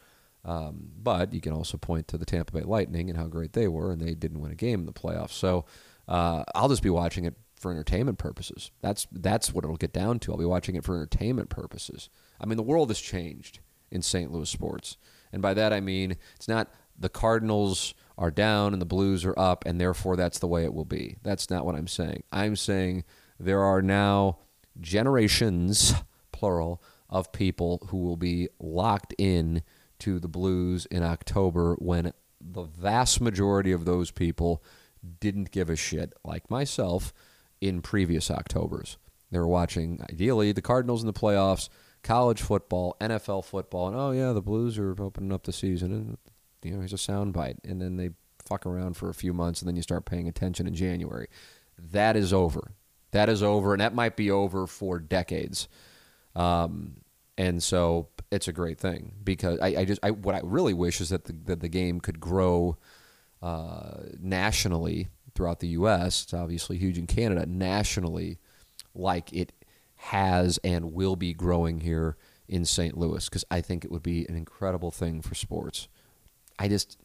Um, but you can also point to the Tampa Bay Lightning and how great they were, and they didn't win a game in the playoffs. So uh, I'll just be watching it for entertainment purposes. That's that's what it'll get down to. I'll be watching it for entertainment purposes. I mean, the world has changed in St. Louis sports, and by that I mean it's not the Cardinals are down and the Blues are up, and therefore that's the way it will be. That's not what I'm saying. I'm saying there are now generations, (laughs) plural, of people who will be locked in to the Blues in October when the vast majority of those people didn't give a shit, like myself, in previous Octobers. They were watching, ideally, the Cardinals in the playoffs, college football, NFL football, and oh, yeah, the Blues are opening up the season. And, you know, here's a soundbite. And then they fuck around for a few months, and then you start paying attention in January. That is over. That is over, and that might be over for decades. Um, and so it's a great thing because I, I just I, what I really wish is that the, that the game could grow uh, nationally throughout the U.S. It's obviously huge in Canada nationally, like it has and will be growing here in St. Louis because I think it would be an incredible thing for sports. I just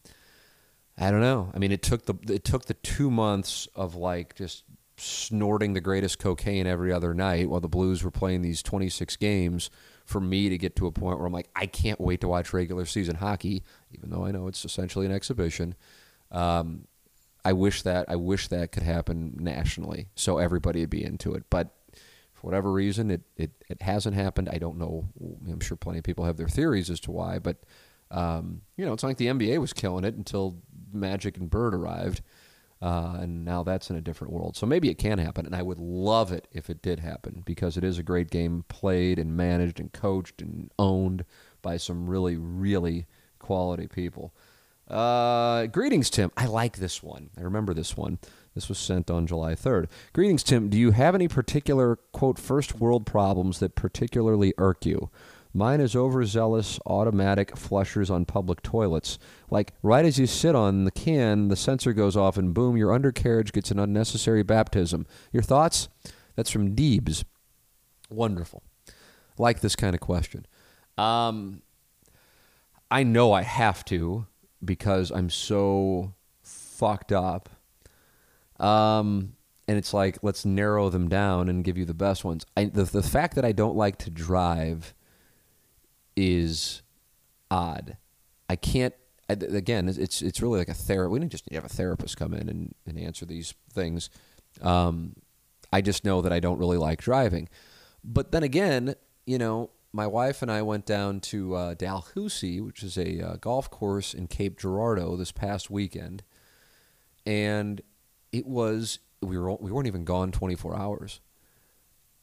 I don't know. I mean, it took the it took the two months of like just snorting the greatest cocaine every other night while the Blues were playing these 26 games for me to get to a point where I'm like, I can't wait to watch regular season hockey, even though I know it's essentially an exhibition. Um, I wish that I wish that could happen nationally, so everybody would be into it. But for whatever reason, it, it, it hasn't happened. I don't know. I'm sure plenty of people have their theories as to why, but um, you know, it's like the NBA was killing it until Magic and Bird arrived. Uh, and now that's in a different world. So maybe it can happen, and I would love it if it did happen because it is a great game played and managed and coached and owned by some really, really quality people. Uh, greetings, Tim. I like this one. I remember this one. This was sent on July 3rd. Greetings, Tim. Do you have any particular, quote, first world problems that particularly irk you? Mine is overzealous automatic flushers on public toilets. Like, right as you sit on the can, the sensor goes off and boom, your undercarriage gets an unnecessary baptism. Your thoughts? That's from Deebs. Wonderful. Like this kind of question. Um, I know I have to because I'm so fucked up. Um, and it's like, let's narrow them down and give you the best ones. I, the, the fact that I don't like to drive is odd. I can't. Again, it's it's really like a therapist. We didn't just have a therapist come in and, and answer these things. Um, I just know that I don't really like driving. But then again, you know, my wife and I went down to uh, Dalhousie, which is a uh, golf course in Cape Girardeau, this past weekend, and it was we were we weren't even gone 24 hours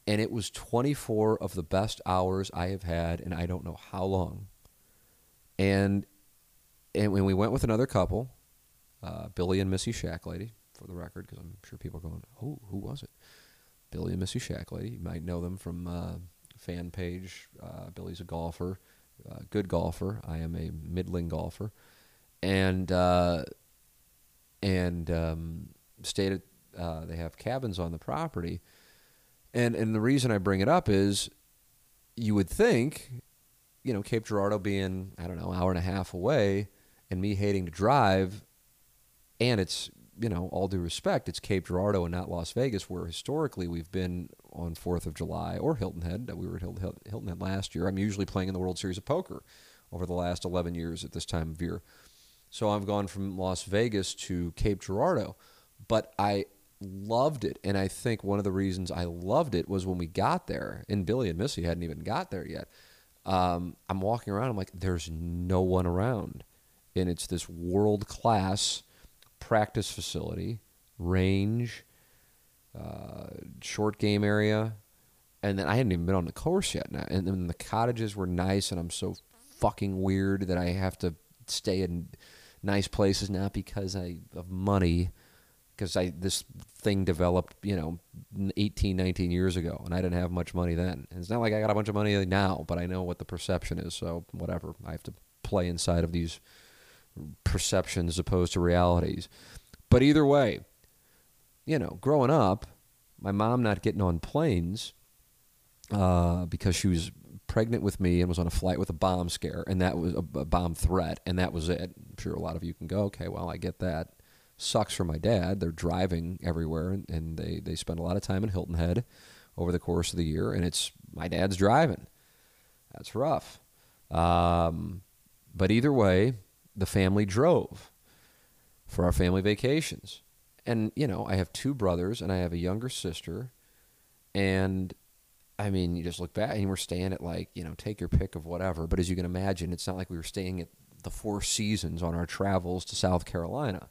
and it was 24 of the best hours I have had and I don't know how long. And and when we went with another couple, uh, Billy and Missy Shacklady, for the record, because I'm sure people are going, who who was it? Billy and Missy Shacklady. You might know them from uh, fan page. Uh, Billy's a golfer, uh, good golfer. I am a middling golfer, and uh, and um, stayed at. Uh, they have cabins on the property and and the reason I bring it up is you would think, you know, Cape Girardeau being, I don't know, hour and a half away, and me hating to drive, and it's you know all due respect, it's Cape Girardeau and not Las Vegas, where historically we've been on Fourth of July or Hilton Head. That we were at Hilton Head last year. I'm usually playing in the World Series of Poker over the last 11 years at this time of year. So I've gone from Las Vegas to Cape Girardeau, but I loved it. And I think one of the reasons I loved it was when we got there, and Billy and Missy hadn't even got there yet. Um, I'm walking around, I'm like, there's no one around. And it's this world class practice facility, range, uh, short game area. And then I hadn't even been on the course yet. And then the cottages were nice, and I'm so fucking weird that I have to stay in nice places, not because I of money, because I this thing developed, you know, 18, 19 years ago, and I didn't have much money then. And it's not like I got a bunch of money now, but I know what the perception is. So whatever, I have to play inside of these perceptions as opposed to realities. But either way, you know, growing up, my mom not getting on planes uh, because she was pregnant with me and was on a flight with a bomb scare, and that was a, a bomb threat, and that was it. I'm sure a lot of you can go, okay, well, I get that. Sucks for my dad. They're driving everywhere, and, and they, they spend a lot of time in Hilton Head over the course of the year, and it's my dad's driving. That's rough. Um, but either way, the family drove for our family vacations. And, you know, I have two brothers and I have a younger sister. And I mean, you just look back and we're staying at like, you know, take your pick of whatever. But as you can imagine, it's not like we were staying at the Four Seasons on our travels to South Carolina.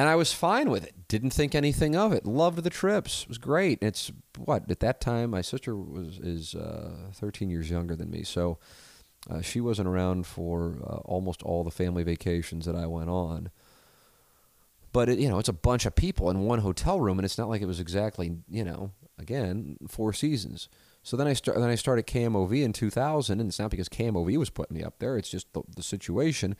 And I was fine with it. Didn't think anything of it. Loved the trips. It was great. It's what at that time my sister was is uh, 13 years younger than me, so uh, she wasn't around for uh, almost all the family vacations that I went on. But it, you know, it's a bunch of people in one hotel room, and it's not like it was exactly you know again, four seasons. So then I start, then I started KMOV in 2000, and it's not because KMOV was putting me up there. It's just the, the situation.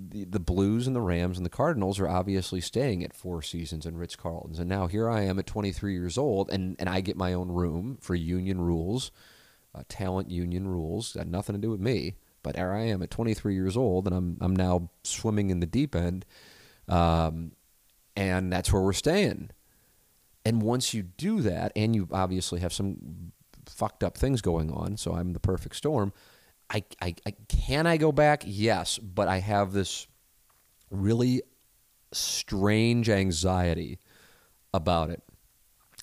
The, the Blues and the Rams and the Cardinals are obviously staying at Four Seasons and Ritz Carltons, and now here I am at 23 years old, and and I get my own room for union rules, uh, talent union rules. Got nothing to do with me, but there I am at 23 years old, and I'm I'm now swimming in the deep end, um, and that's where we're staying. And once you do that, and you obviously have some fucked up things going on, so I'm the perfect storm. I, I, I can I go back? Yes, but I have this really strange anxiety about it.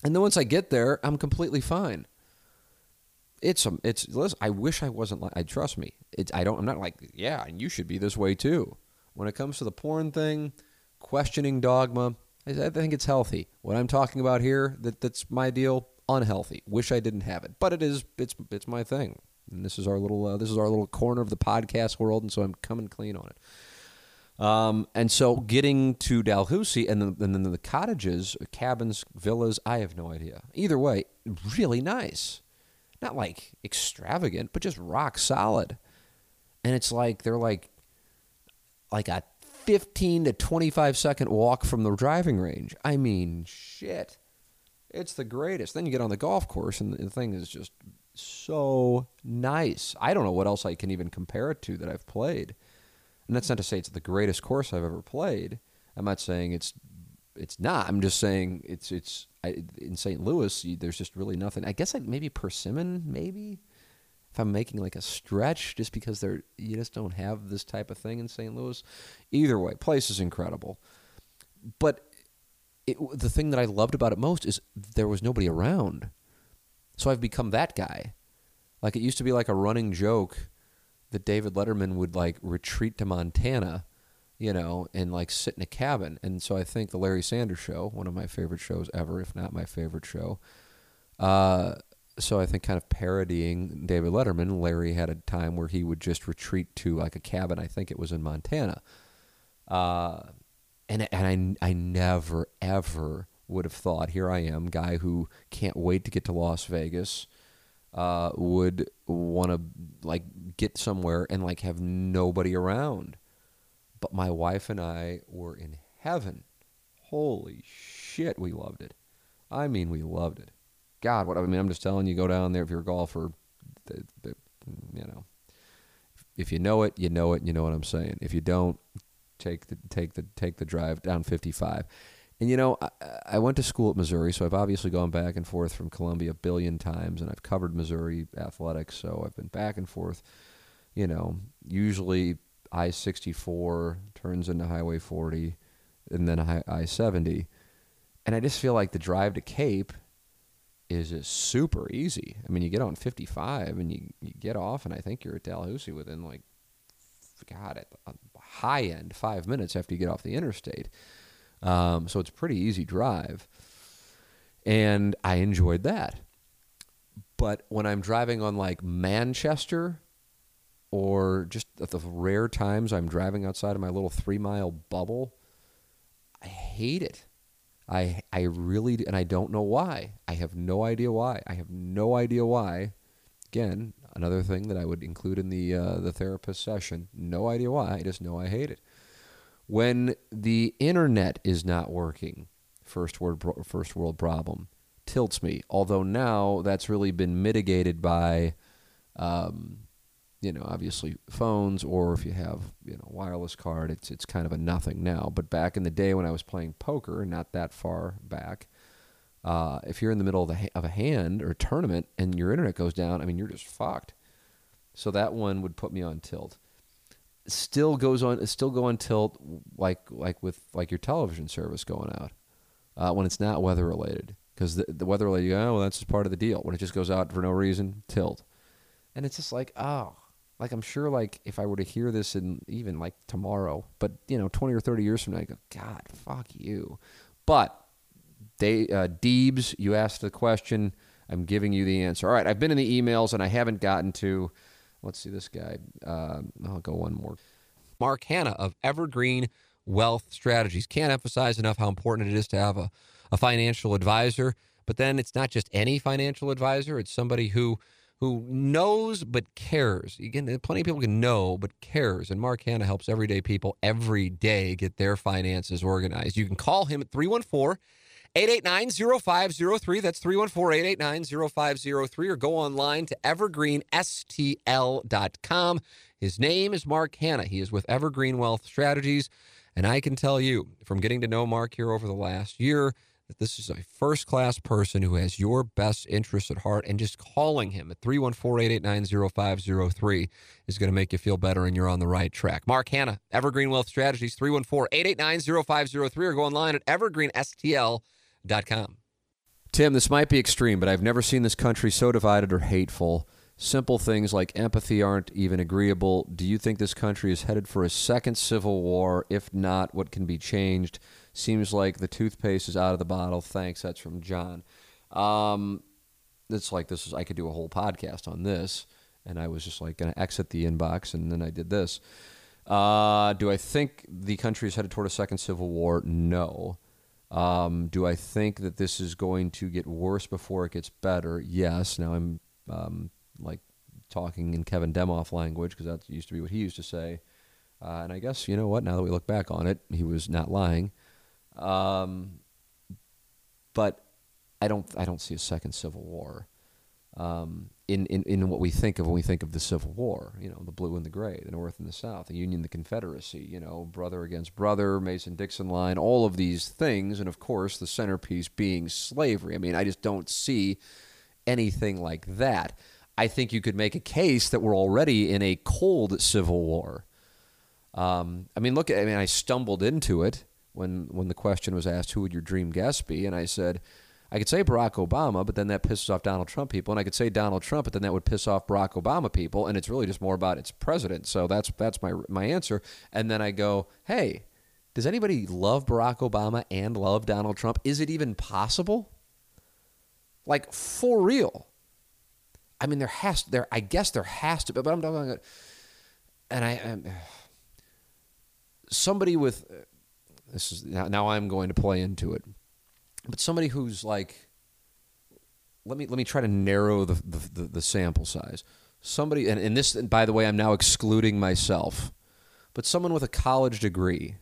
And then once I get there, I'm completely fine. It's a, it's listen, I wish I wasn't like I trust me. It's I don't I'm not like yeah, and you should be this way too. When it comes to the porn thing, questioning dogma, I, I think it's healthy. What I'm talking about here, that that's my deal. Unhealthy. Wish I didn't have it, but it is. It's it's my thing. And this is our little uh, this is our little corner of the podcast world, and so I'm coming clean on it. Um, and so getting to Dalhousie and, the, and then the cottages, cabins, villas, I have no idea. Either way, really nice. Not like extravagant, but just rock solid. And it's like they're like like a 15 to 25 second walk from the driving range. I mean, shit. It's the greatest. Then you get on the golf course, and the thing is just so nice. I don't know what else I can even compare it to that I've played. And that's not to say it's the greatest course I've ever played. I'm not saying it's it's not. I'm just saying it's it's I, in St. Louis. There's just really nothing. I guess I, maybe Persimmon, maybe if I'm making like a stretch just because they're you just don't have this type of thing in St. Louis. Either way, place is incredible. But it, the thing that I loved about it most is there was nobody around. So I've become that guy. Like it used to be like a running joke that David Letterman would like retreat to Montana, you know, and like sit in a cabin. And so I think the Larry Sanders show, one of my favorite shows ever, if not my favorite show, uh, so I think kind of parodying David Letterman, Larry had a time where he would just retreat to like a cabin. I think it was in Montana, uh, and and I I never ever would have thought here I am, guy who can't wait to get to Las Vegas, uh, would want to like get somewhere and like have nobody around, but my wife and I were in heaven. Holy shit, we loved it. I mean, we loved it. God, what I mean, I'm just telling you, go down there if you're a golfer. You know, If you know it, you know it, you know what I'm saying. If you don't, take the take the take the drive down 55. And you know, I, I, went to school at Missouri, so I've obviously gone back and forth from Columbia a billion times, and I've covered Missouri athletics, so I've been back and forth. You know, usually I 64 turns into Highway 40, and then I 70. And I just feel like the drive to Cape is just super easy. I mean, you get on 55 and you, you get off, and I think you're at Dalhousie within like, God, at uh, high end, five minutes after you get off the interstate. Um, so it's pretty easy drive. And I enjoyed that. But when I'm driving on like Manchester, or just at the rare times I'm driving outside of my little three mile bubble, I hate it. I I really and I don't know why. I have no idea why. I have no idea why. Again, another thing that I would include in the uh, the therapist session. No idea why. I just know I hate it. When the internet is not working, first world first world problem tilts me. Although now that's really been mitigated by um, you know, obviously phones, or if you have, you know, wireless card, it's it's kind of a nothing now. But back in the day when I was playing poker, not that far back, uh, if you're in the middle of, the, of a hand or a tournament and your internet goes down, I mean, you're just fucked. So that one would put me on tilt. Still goes on, still go on tilt, like like with like your television service going out uh, when it's not weather related, because the, the weather related, oh, well, that's just part of the deal. When it just goes out for no reason, tilt, and it's just like, oh, like I'm sure like if I were to hear this in even like tomorrow, but you know, 20 or 30 years from now, I go, God, fuck you. But they uh, Deebs, you asked the question. I'm giving you the answer. All right, I've been in the emails and I haven't gotten to. Let's see this guy. Uh, I'll go one more. Mark Hanna of Evergreen Wealth Strategies can't emphasize enough how important it is to have a, a financial advisor. But then it's not just any financial advisor; it's somebody who who knows but cares. Again, plenty of people can know but cares. And Mark Hanna helps everyday people every day get their finances organized. You can call him at 314 889 0503. That's 314 889 0503. Or go online to evergreenstl.com. His name is Mark Hanna. He is with Evergreen Wealth Strategies. And I can tell you from getting to know Mark here over the last year, that this is a first class person who has your best interests at heart, and just calling him at 314 889 0503 is going to make you feel better and you're on the right track. Mark Hanna, Evergreen Wealth Strategies, 314 889 0503, or go online at evergreenstl.com. Tim, this might be extreme, but I've never seen this country so divided or hateful. Simple things like empathy aren't even agreeable. Do you think this country is headed for a second civil war? If not, what can be changed? Seems like the toothpaste is out of the bottle. Thanks. That's from John. Um, it's like this is I could do a whole podcast on this, and I was just like going to exit the inbox, and then I did this. Uh, do I think the country is headed toward a second civil war? No. Um, do I think that this is going to get worse before it gets better? Yes. Now I'm um, like talking in Kevin Demoff language because that used to be what he used to say. Uh, and I guess you know what? Now that we look back on it, he was not lying. Um, but I don't I don't see a second civil war. Um, in, in, in what we think of when we think of the Civil War, you know, the blue and the gray, the North and the South, the Union, the Confederacy, you know, brother against brother, Mason Dixon line, all of these things, and of course the centerpiece being slavery. I mean, I just don't see anything like that. I think you could make a case that we're already in a cold Civil War. Um, I mean, look, I mean, I stumbled into it when when the question was asked, "Who would your dream guest be?" and I said, I could say Barack Obama, but then that pisses off Donald Trump people, and I could say Donald Trump, but then that would piss off Barack Obama people, and it's really just more about its president. So that's that's my my answer. And then I go, "Hey, does anybody love Barack Obama and love Donald Trump? Is it even possible?" Like for real. I mean, there has there. I guess there has to, be, but I'm talking about, and I, I'm, somebody with this is now, now I'm going to play into it. But somebody who's like, let me let me try to narrow the the, the, the sample size. Somebody, and, and this, and by the way, I'm now excluding myself, but someone with a college degree.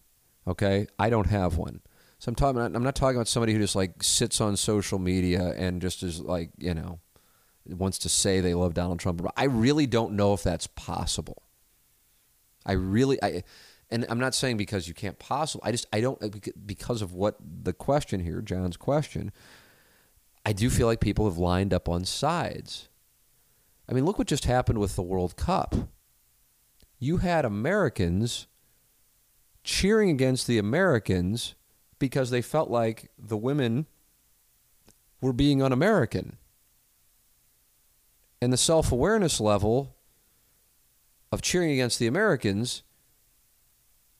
Okay, I don't have one. So I'm talking. I'm not talking about somebody who just like sits on social media and just is like you know wants to say they love Donald Trump. I really don't know if that's possible. I really, I, and I'm not saying because you can't possibly. I just, I don't uh, because of what the question here, John's question. I do feel like people have lined up on sides. I mean, look what just happened with the World Cup. You had Americans cheering against the Americans because they felt like the women were being un American. And the self awareness level of cheering against the Americans,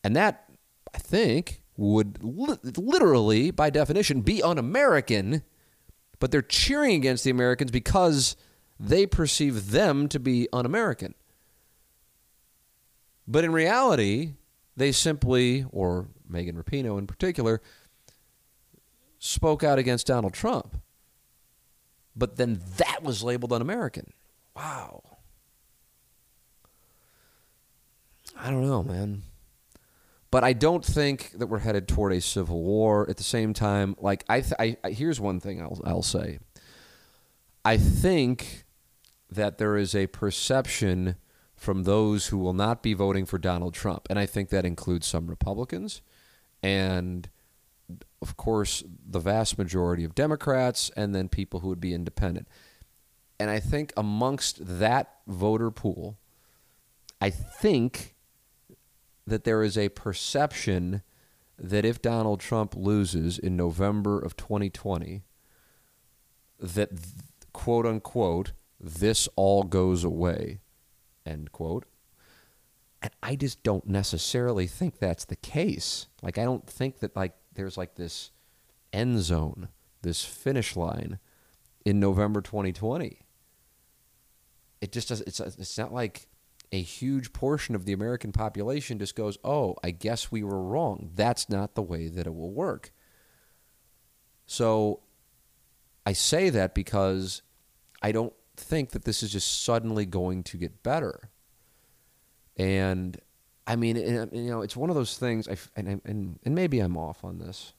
and that, I think, would li- literally, by definition, be un American, but they're cheering against the Americans because they perceive them to be un American. But in reality, they simply, or Megan Rapinoe in particular, spoke out against Donald Trump. But then that was labeled un American. Wow. I don't know, man. But I don't think that we're headed toward a civil war. At the same time, like I, th- I, I here's one thing I'll, I'll say. I think that there is a perception from those who will not be voting for Donald Trump. And I think that includes some Republicans and, of course, the vast majority of Democrats and then people who would be independent. And I think amongst that voter pool, I think that there is a perception that if Donald Trump loses in November of 2020, that quote unquote, this all goes away end quote. And I just don't necessarily think that's the case. Like I don't think that like there's like this end zone, this finish line in November 2020. It just does it's it's not like a huge portion of the American population just goes, "Oh, I guess we were wrong." That's not the way that it will work. So I say that because I don't think that this is just suddenly going to get better. And I mean, you know, it's one of those things. I, and, and and maybe I'm off on this,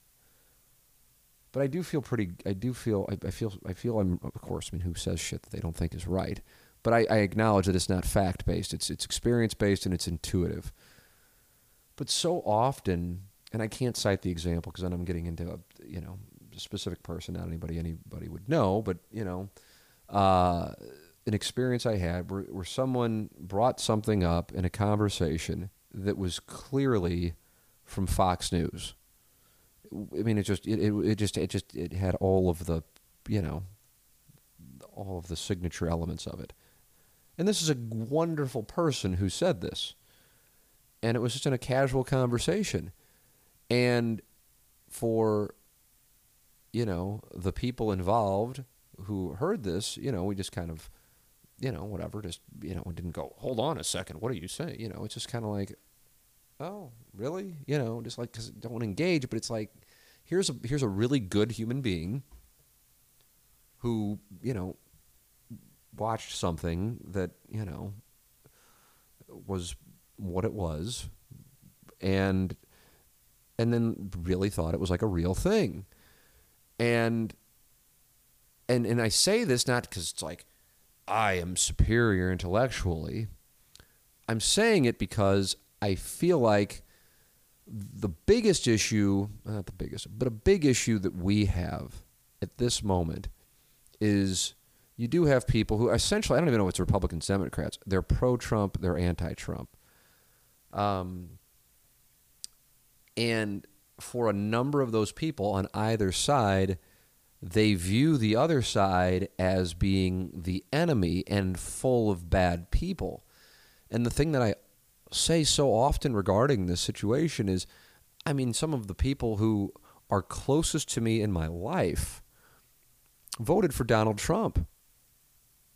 but I do feel pretty. I do feel. I, I feel. I feel. I'm. Of course. I mean, who says shit that they don't think is right? But I, I acknowledge that it's not fact based. It's it's experience based and it's intuitive. But so often, and I can't cite the example because then I'm getting into a you know a specific person, not anybody anybody would know. But you know, uh, an experience I had where, where someone brought something up in a conversation that was clearly from Fox News. I mean, it just it, it, it just it just it had all of the you know all of the signature elements of it. And this is a wonderful person who said this. And it was just in a casual conversation. And for, you know, the people involved who heard this, you know, we just kind of, you know, whatever, just, you know, didn't go, hold on a second, what are you saying? You know, it's just kind of like, oh, really? You know, just like, because don't want to engage, but it's like, here's a, here's a really good human being who, you know, watched something that, you know, was what it was and and then really thought it was like a real thing. And and and I say this not because it's like I am superior intellectually. I'm saying it because I feel like the biggest issue, not the biggest, but a big issue that we have at this moment is you do have people who essentially, I don't even know what's Republicans, Democrats, they're pro Trump, they're anti Trump. Um, and for a number of those people on either side, they view the other side as being the enemy and full of bad people. And the thing that I say so often regarding this situation is I mean, some of the people who are closest to me in my life voted for Donald Trump.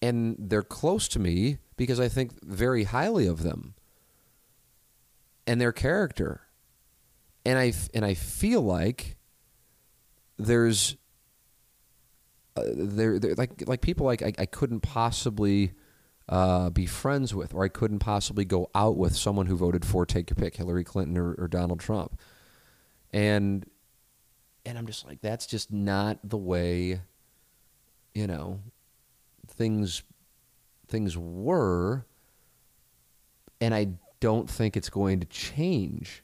And they're close to me because I think very highly of them and their character. And I, and I feel like there's uh, they're, like like people like I, I couldn't possibly uh, be friends with, or I couldn't possibly go out with someone who voted for take your pick, Hillary Clinton or, or Donald Trump, and and I'm just like that's just not the way, you know, things things were, and I don't think it's going to change.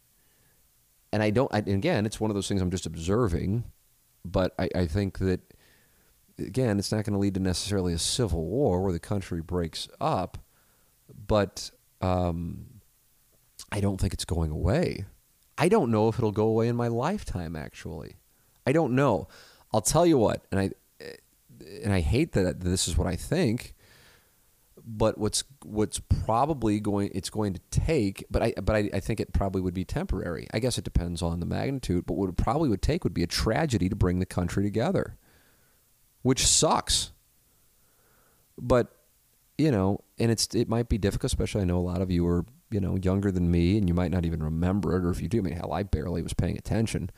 And I don't, I, again, it's one of those things I'm just observing, but I, I think that, again, it's not going to lead to necessarily a civil war where the country breaks up, but um, I don't think it's going away. I don't know if it'll go away in my lifetime, actually. I don't know. I'll tell you what, and I, and I hate that this is what I think, but what's what's probably going it's going to take but I but I, I think it probably would be temporary. I guess it depends on the magnitude, but what it probably would take would be a tragedy to bring the country together. Which sucks. But you know, and it's it might be difficult, especially I know a lot of you are, you know, younger than me and you might not even remember it, or if you do, I mean hell, I barely was paying attention.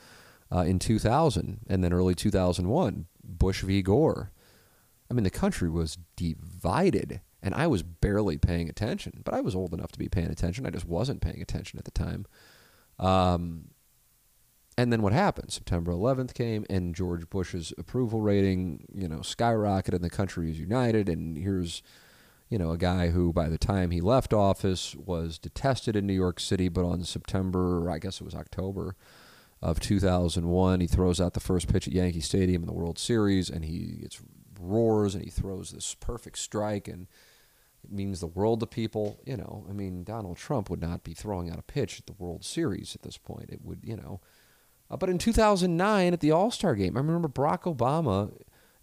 Uh, in 2000 and then early 2001, Bush v. Gore. I mean, the country was divided and I was barely paying attention, but I was old enough to be paying attention. I just wasn't paying attention at the time. Um, and then what happened? September 11th came, and George Bush's approval rating, you know, skyrocketed, and the country is united. And here's, you know, a guy who, by the time he left office, was detested in New York City. But on September, I guess it was October of 2001, he throws out the first pitch at Yankee Stadium in the World Series, and he gets roars, and he throws this perfect strike, and it means the world to people. You know, I mean, Donald Trump would not be throwing out a pitch at the World Series at this point. It would, you know. Uh, but in 2009 at the All Star game, I remember Barack Obama.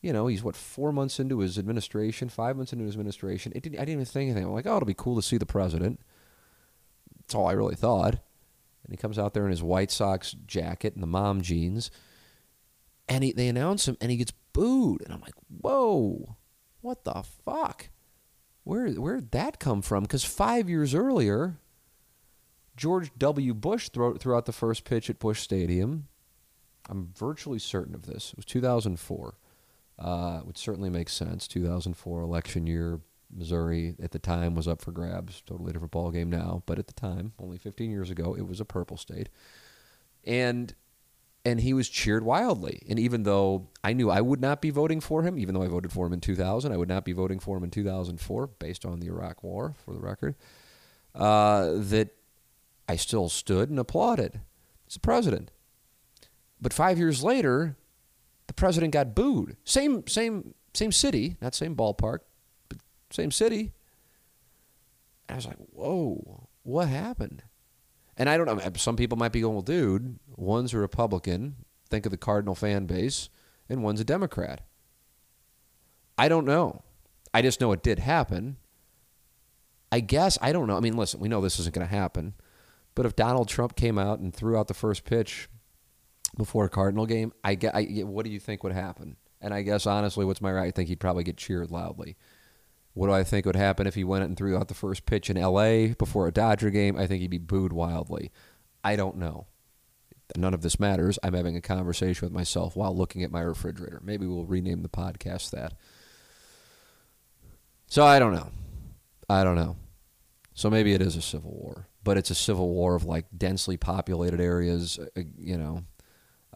You know, he's what four months into his administration, five months into his administration. It didn't, I didn't even think anything. I'm like, oh, it'll be cool to see the president. That's all I really thought. And he comes out there in his White Sox jacket and the mom jeans, and he, they announce him, and he gets booed, and I'm like, whoa, what the fuck? Where where'd that come from? Because five years earlier, George W. Bush threw, threw out the first pitch at Busch Stadium. I'm virtually certain of this. It was 2004. Uh, would certainly make sense. 2004 election year. Missouri at the time was up for grabs. Totally different ball game now, but at the time, only 15 years ago, it was a purple state. And and he was cheered wildly. And even though I knew I would not be voting for him, even though I voted for him in 2000, I would not be voting for him in 2004, based on the Iraq War, for the record, uh, that I still stood and applauded as the president. But five years later, the president got booed. Same, same, same city, not same ballpark, same city. I was like, whoa, what happened? And I don't know. Some people might be going, well, dude, one's a Republican. Think of the Cardinal fan base, and one's a Democrat. I don't know. I just know it did happen. I guess I don't know. I mean, listen, we know this isn't going to happen, but if Donald Trump came out and threw out the first pitch before a Cardinal game, I. I, what do you think would happen? And I guess honestly, what's my right? I think he'd probably get cheered loudly. What do I think would happen if he went and threw out the first pitch in L.A. before a Dodger game? I think he'd be booed wildly. I don't know. None of this matters. I'm having a conversation with myself while looking at my refrigerator. Maybe we'll rename the podcast that. So I don't know. I don't know. So maybe it is a civil war, but it's a civil war of like densely populated areas, uh, you know,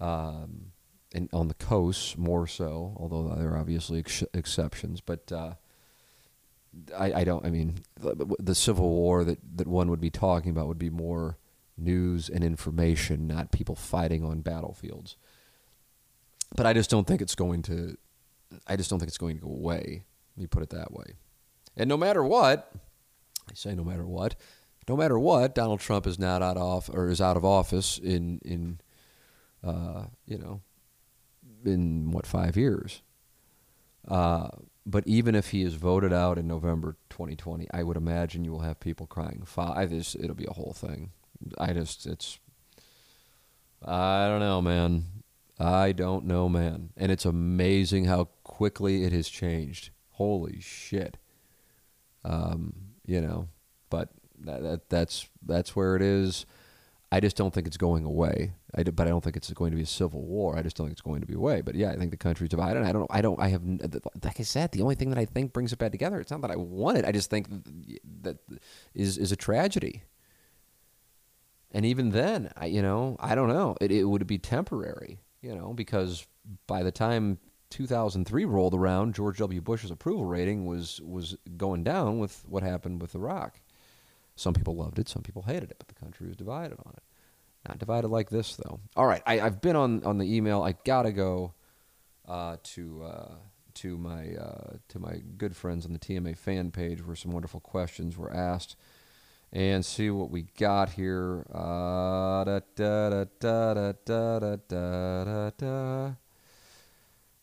um, and on the coasts more so, although there are obviously ex- exceptions. But uh, I, I don't. I mean, the, the Civil War that, that one would be talking about would be more news and information, not people fighting on battlefields. But I just don't think it's going to. I just don't think it's going to go away. Let me put it that way. And no matter what, I say no matter what, no matter what, Donald Trump is not out of or is out of office in in uh, you know in what five years. Uh, but even if he is voted out in November 2020, I would imagine you will have people crying foul. I just it'll be a whole thing. I just it's I don't know, man. I don't know, man. And it's amazing how quickly it has changed. Holy shit. Um, you know, but that, that that's that's where it is. I just don't think it's going away. I do, but I don't think it's going to be a civil war. I just don't think it's going to be away. But yeah, I think the country's divided. I don't. I don't. I have. Like I said, the only thing that I think brings it back together. It's not that I want it. I just think that is is a tragedy. And even then, I you know I don't know. It it would be temporary. You know because by the time 2003 rolled around, George W. Bush's approval rating was was going down with what happened with Iraq. Some people loved it, some people hated it, but the country was divided on it. Not divided like this, though. All right, I, have been on, on the email. I gotta go uh, to uh, to my uh, to my good friends on the TMA fan page, where some wonderful questions were asked, and see what we got here.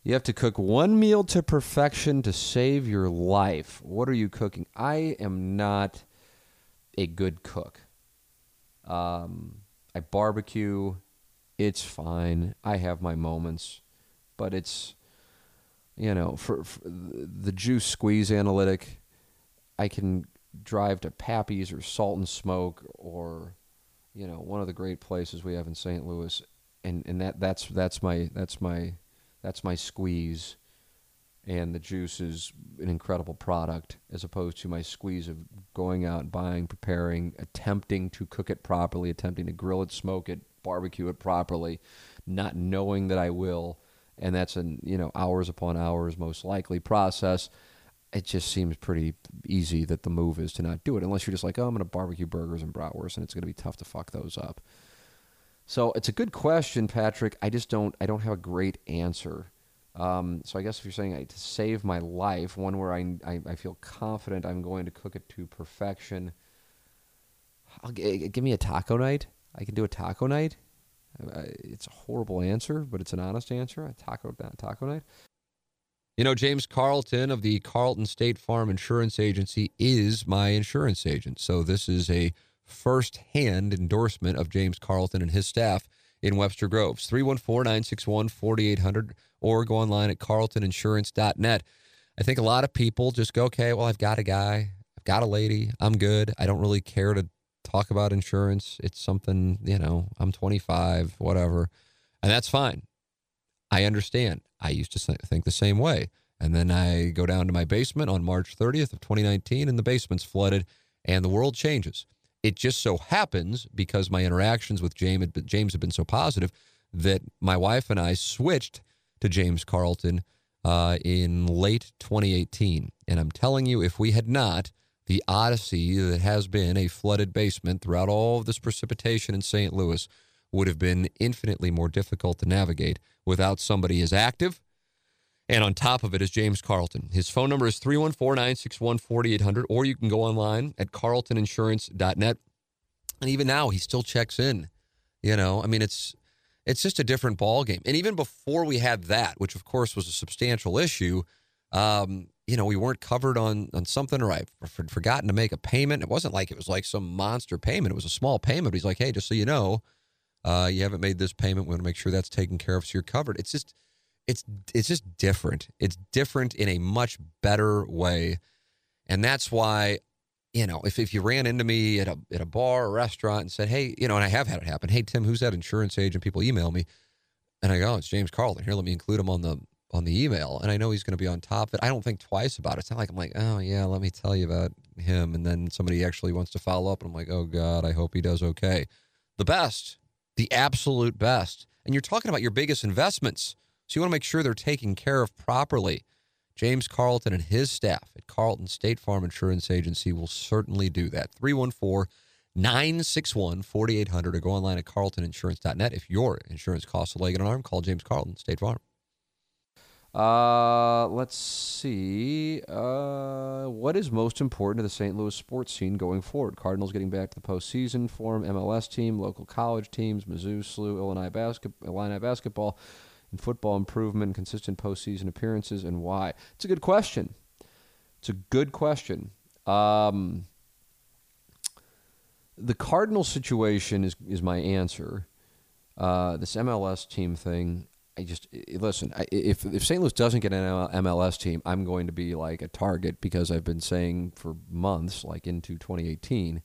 You have to cook one meal to perfection to save your life. What are you cooking? I am not a good cook. Um, I barbecue. It's fine. I have my moments, but it's you know for, for the juice squeeze analytic. I can drive to Pappy's or Salt and Smoke or you know one of the great places we have in St. Louis, and and that that's that's my that's my that's my squeeze. And the juice is an incredible product as opposed to my squeeze of going out, buying, preparing, attempting to cook it properly, attempting to grill it, smoke it, barbecue it properly, not knowing that I will. And that's an, you know, hours upon hours most likely process it just seems pretty easy that the move is to not do it unless you're just like, oh, I'm going to barbecue burgers and bratwurst, and it's going to be tough to fuck those up. So it's a good question, Patrick. I just don't I don't have a great answer. Um, so I guess if you're saying to save my life, one where I, I, I feel confident I'm going to cook it to perfection. I'll, give me a taco night. I can do a taco night. It's a horrible answer, but it's an honest answer. A taco taco night. You know, James Carlton of the Carlton State Farm Insurance Agency is my insurance agent. So this is a first-hand endorsement of James Carlton and his staff in Webster Groves. 314-961-4800 or go online at carltoninsurance.net. I think a lot of people just go, okay, well, I've got a guy, I've got a lady, I'm good. I don't really care to talk about insurance. It's something, you know, I'm 25, whatever. And that's fine. I understand. I used to think the same way. And then I go down to my basement on March 30th of 2019 and the basement's flooded and the world changes. It just so happens because my interactions with James, James have been so positive that my wife and I switched to James Carlton uh, in late 2018. And I'm telling you, if we had not, the odyssey that has been a flooded basement throughout all of this precipitation in St. Louis would have been infinitely more difficult to navigate without somebody as active. And on top of it is James Carlton. His phone number is 314 961 4800, or you can go online at carltoninsurance.net. And even now, he still checks in. You know, I mean, it's it's just a different ball game. And even before we had that, which of course was a substantial issue, um, you know, we weren't covered on on something, or I had forgotten to make a payment. It wasn't like it was like some monster payment. It was a small payment. He's like, hey, just so you know, uh, you haven't made this payment. We want to make sure that's taken care of, so you're covered. It's just it's it's just different. It's different in a much better way, and that's why you know, if, if you ran into me at a at a bar or restaurant and said, hey, you know, and I have had it happen, hey Tim, who's that insurance agent? People email me, and I go, oh, it's James Carlton. Here, let me include him on the on the email, and I know he's going to be on top of it. I don't think twice about it. It's not like I'm like, oh yeah, let me tell you about him, and then somebody actually wants to follow up, and I'm like, oh god, I hope he does okay. The best, the absolute best, and you're talking about your biggest investments, so you want to make sure they're taken care of properly. James Carlton and his staff at Carlton State Farm Insurance Agency will certainly do that. 314 961 4800 or go online at carltoninsurance.net. If your insurance costs a leg and an arm, call James Carlton, State Farm. Uh, let's see. Uh, what is most important to the St. Louis sports scene going forward? Cardinals getting back to the postseason, form MLS team, local college teams, Mizzou, SLU, Illini, basket, Illini basketball in football improvement, consistent postseason appearances, and why? It's a good question. It's a good question. Um, the Cardinal situation is is my answer. Uh, this MLS team thing, I just listen. I, if if St. Louis doesn't get an MLS team, I'm going to be like a target because I've been saying for months, like into 2018,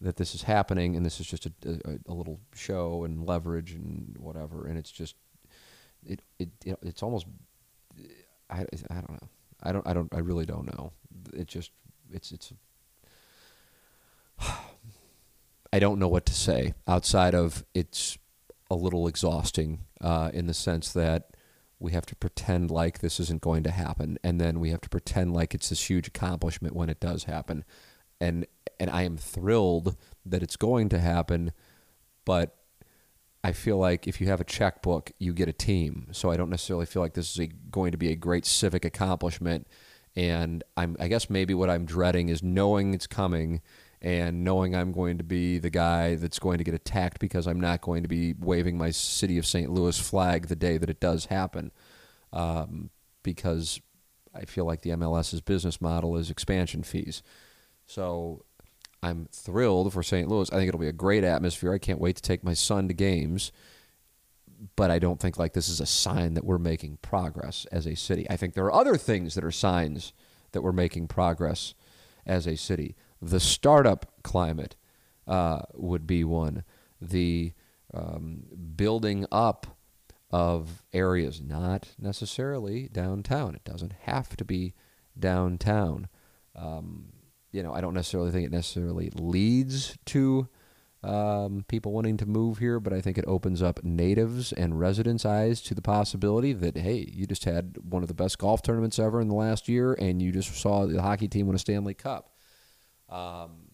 that this is happening, and this is just a, a, a little show and leverage and whatever, and it's just it, it, it it's almost I, I don't know. I don't I don't I really don't know. It just it's it's (sighs) I don't know what to say outside of it's a little exhausting uh, in the sense that we have to pretend like this isn't going to happen, and then we have to pretend like it's this huge accomplishment when it does happen. and and I am thrilled that it's going to happen, but I feel like if you have a checkbook, you get a team. So I don't necessarily feel like this is a, going to be a great civic accomplishment. And I'm, I guess maybe what I'm dreading is knowing it's coming and knowing I'm going to be the guy that's going to get attacked because I'm not going to be waving my city of St. Louis flag the day that it does happen. Um, because I feel like the MLS's business model is expansion fees. So I'm thrilled for St. Louis. I think it'll be a great atmosphere. I can't wait to take my son to games. But I don't think like this is a sign that we're making progress as a city. I think there are other things that are signs that we're making progress as a city. The startup climate uh, would be one. The um, building up of areas, not necessarily downtown. It doesn't have to be downtown. Um, you know, I don't necessarily think it necessarily leads to um, people wanting to move here, but I think it opens up natives and residents' eyes to the possibility that hey, you just had one of the best golf tournaments ever in the last year, and you just saw the hockey team win a Stanley Cup. Um,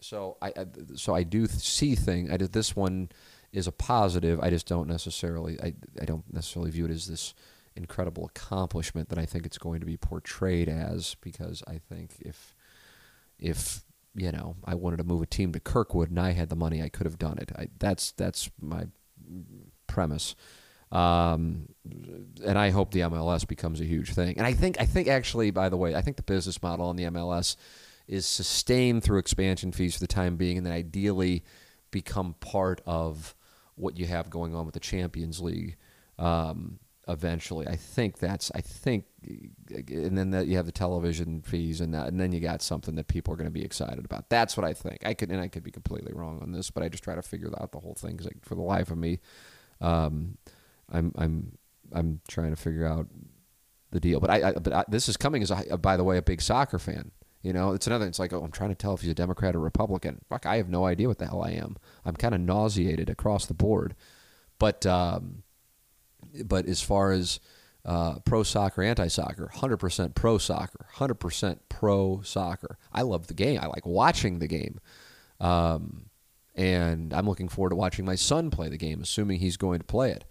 so I, I, so I do see thing. I did this one is a positive. I just don't necessarily I, I don't necessarily view it as this incredible accomplishment that I think it's going to be portrayed as because I think if if you know I wanted to move a team to Kirkwood and I had the money, I could have done it. I, that's that's my premise. Um, and I hope the MLS becomes a huge thing. And I think I think actually, by the way, I think the business model on the MLS is sustained through expansion fees for the time being, and then ideally become part of what you have going on with the Champions League. Um, eventually. I think that's I think, and then that you have the television fees, and that, and then you got something that people are going to be excited about. That's what I think. I could and I could be completely wrong on this, but I just try to figure out the whole thing because for the life of me, um, I'm I'm I'm trying to figure out the deal. But I, I but I, this is coming as a, by the way a big soccer fan. You know, it's another. It's like oh, I'm trying to tell if he's a Democrat or Republican. Fuck, I have no idea what the hell I am. I'm kind of nauseated across the board. But um, but as far as uh, pro soccer, anti soccer, 100% pro soccer, 100% pro soccer. I love the game. I like watching the game. Um, and I'm looking forward to watching my son play the game, assuming he's going to play it.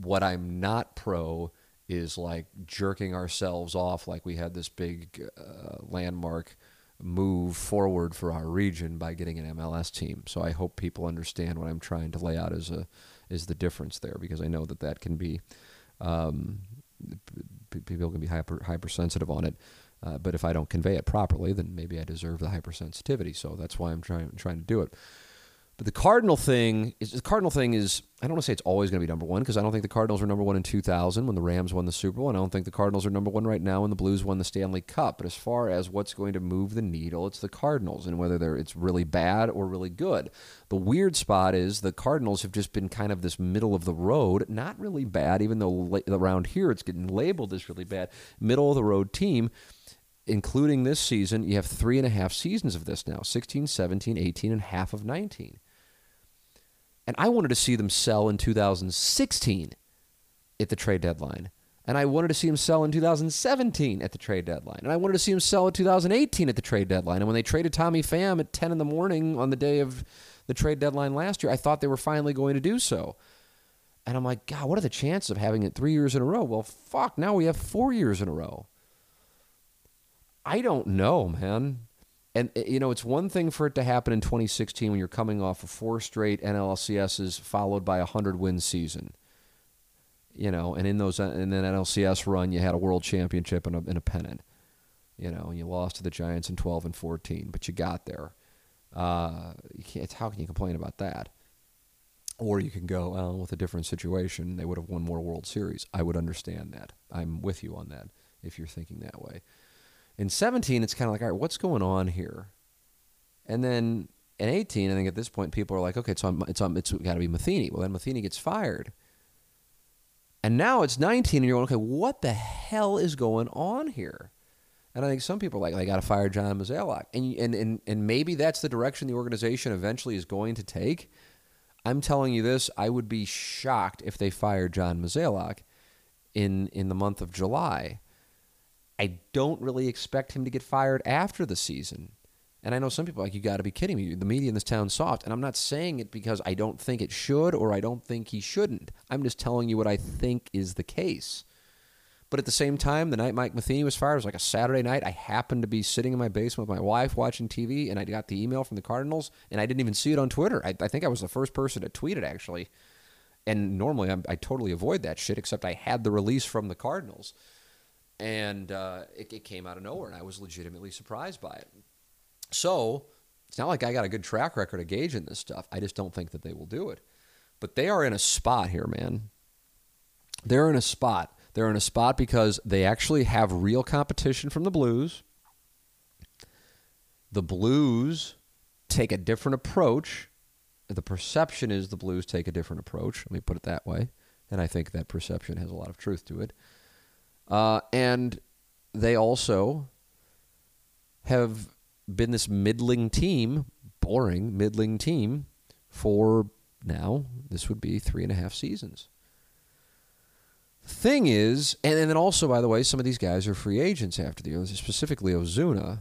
What I'm not pro is like jerking ourselves off like we had this big uh, landmark move forward for our region by getting an MLS team. So I hope people understand what I'm trying to lay out as a is the difference there because I know that that can be um, people can be hyper hypersensitive on it. Uh, but if I don't convey it properly, then maybe I deserve the hypersensitivity. So that's why I'm trying trying to do it. But the Cardinal thing is the Cardinal thing is I don't want to say it's always going to be number one because I don't think the Cardinals were number one in 2000 when the Rams won the Super Bowl, and I don't think the Cardinals are number one right now when the Blues won the Stanley Cup. But as far as what's going to move the needle, it's the Cardinals, and whether they're it's really bad or really good. The weird spot is the Cardinals have just been kind of this middle of the road, not really bad, even though around here it's getting labeled as really bad, middle of the road team including this season, you have three and a half seasons of this now 16, 17, 18, and half of 19. And I wanted to see them sell in 2016 at the trade deadline. And I wanted to see them sell in 2017 at the trade deadline. And I wanted to see them sell in 2018 at the trade deadline. And when they traded Tommy Pham at 10 in the morning on the day of the trade deadline last year, I thought they were finally going to do so. And I'm like, God, what are the chances of having it three years in a row? Well, fuck, now we have four years in a row. I don't know, man and eh, you know it's one thing for it to happen in 2016 when you're coming off of four straight NLCSs followed by a hundred win season. You know, and in those in that NLCS run, you had a world championship and a, and a pennant. You know, and you lost to the Giants in 12 and 14, but you got there. Uh, you can't, how can you complain about that? Or you can go well, with a different situation. They would have won more World Series. I would understand that. I'm with you on that if you're thinking that way. In 17, it's kind of like, all right, what's going on here? And then in 18, I think at this point, people are like, okay, it's on, it's it's got to be Matheny. Well, then Matheny gets fired. And now it's 19, and you're going, okay, what the hell is going on here? And I think some people are like, they got to fire John Mozeliak. And, and, and, and maybe that's the direction the organization eventually is going to take. I'm telling you this, I would be shocked if they fired John Mozeliak in, in the month of July I don't really expect him to get fired after the season. And I know some people are like, you got to be kidding me. The media in this town's soft. And I'm not saying it because I don't think it should or I don't think he shouldn't. I'm just telling you what I think is the case. But at the same time, the night Mike Matheny was fired was like a Saturday night. I happened to be sitting in my basement with my wife watching TV, and I got the email from the Cardinals, and I didn't even see it on Twitter. I, I think I was the first person to tweet it, actually. And normally I'm, i totally avoid that shit, except I had the release from the Cardinals. And uh, it, it came out of nowhere, and I was legitimately surprised by it. So it's not like I got a good track record of gauging this stuff. I just don't think that they will do it. But they are in a spot here, man. They're in a spot. They're in a spot because they actually have real competition from the Blues. The Blues take a different approach. The perception is the Blues take a different approach. Let me put it that way. And I think that perception has a lot of truth to it. Uh, and they also have been this middling team, boring middling team, for now, this would be three and a half seasons. Thing is, and, and then also, by the way, some of these guys are free agents after the year, specifically Ozuna.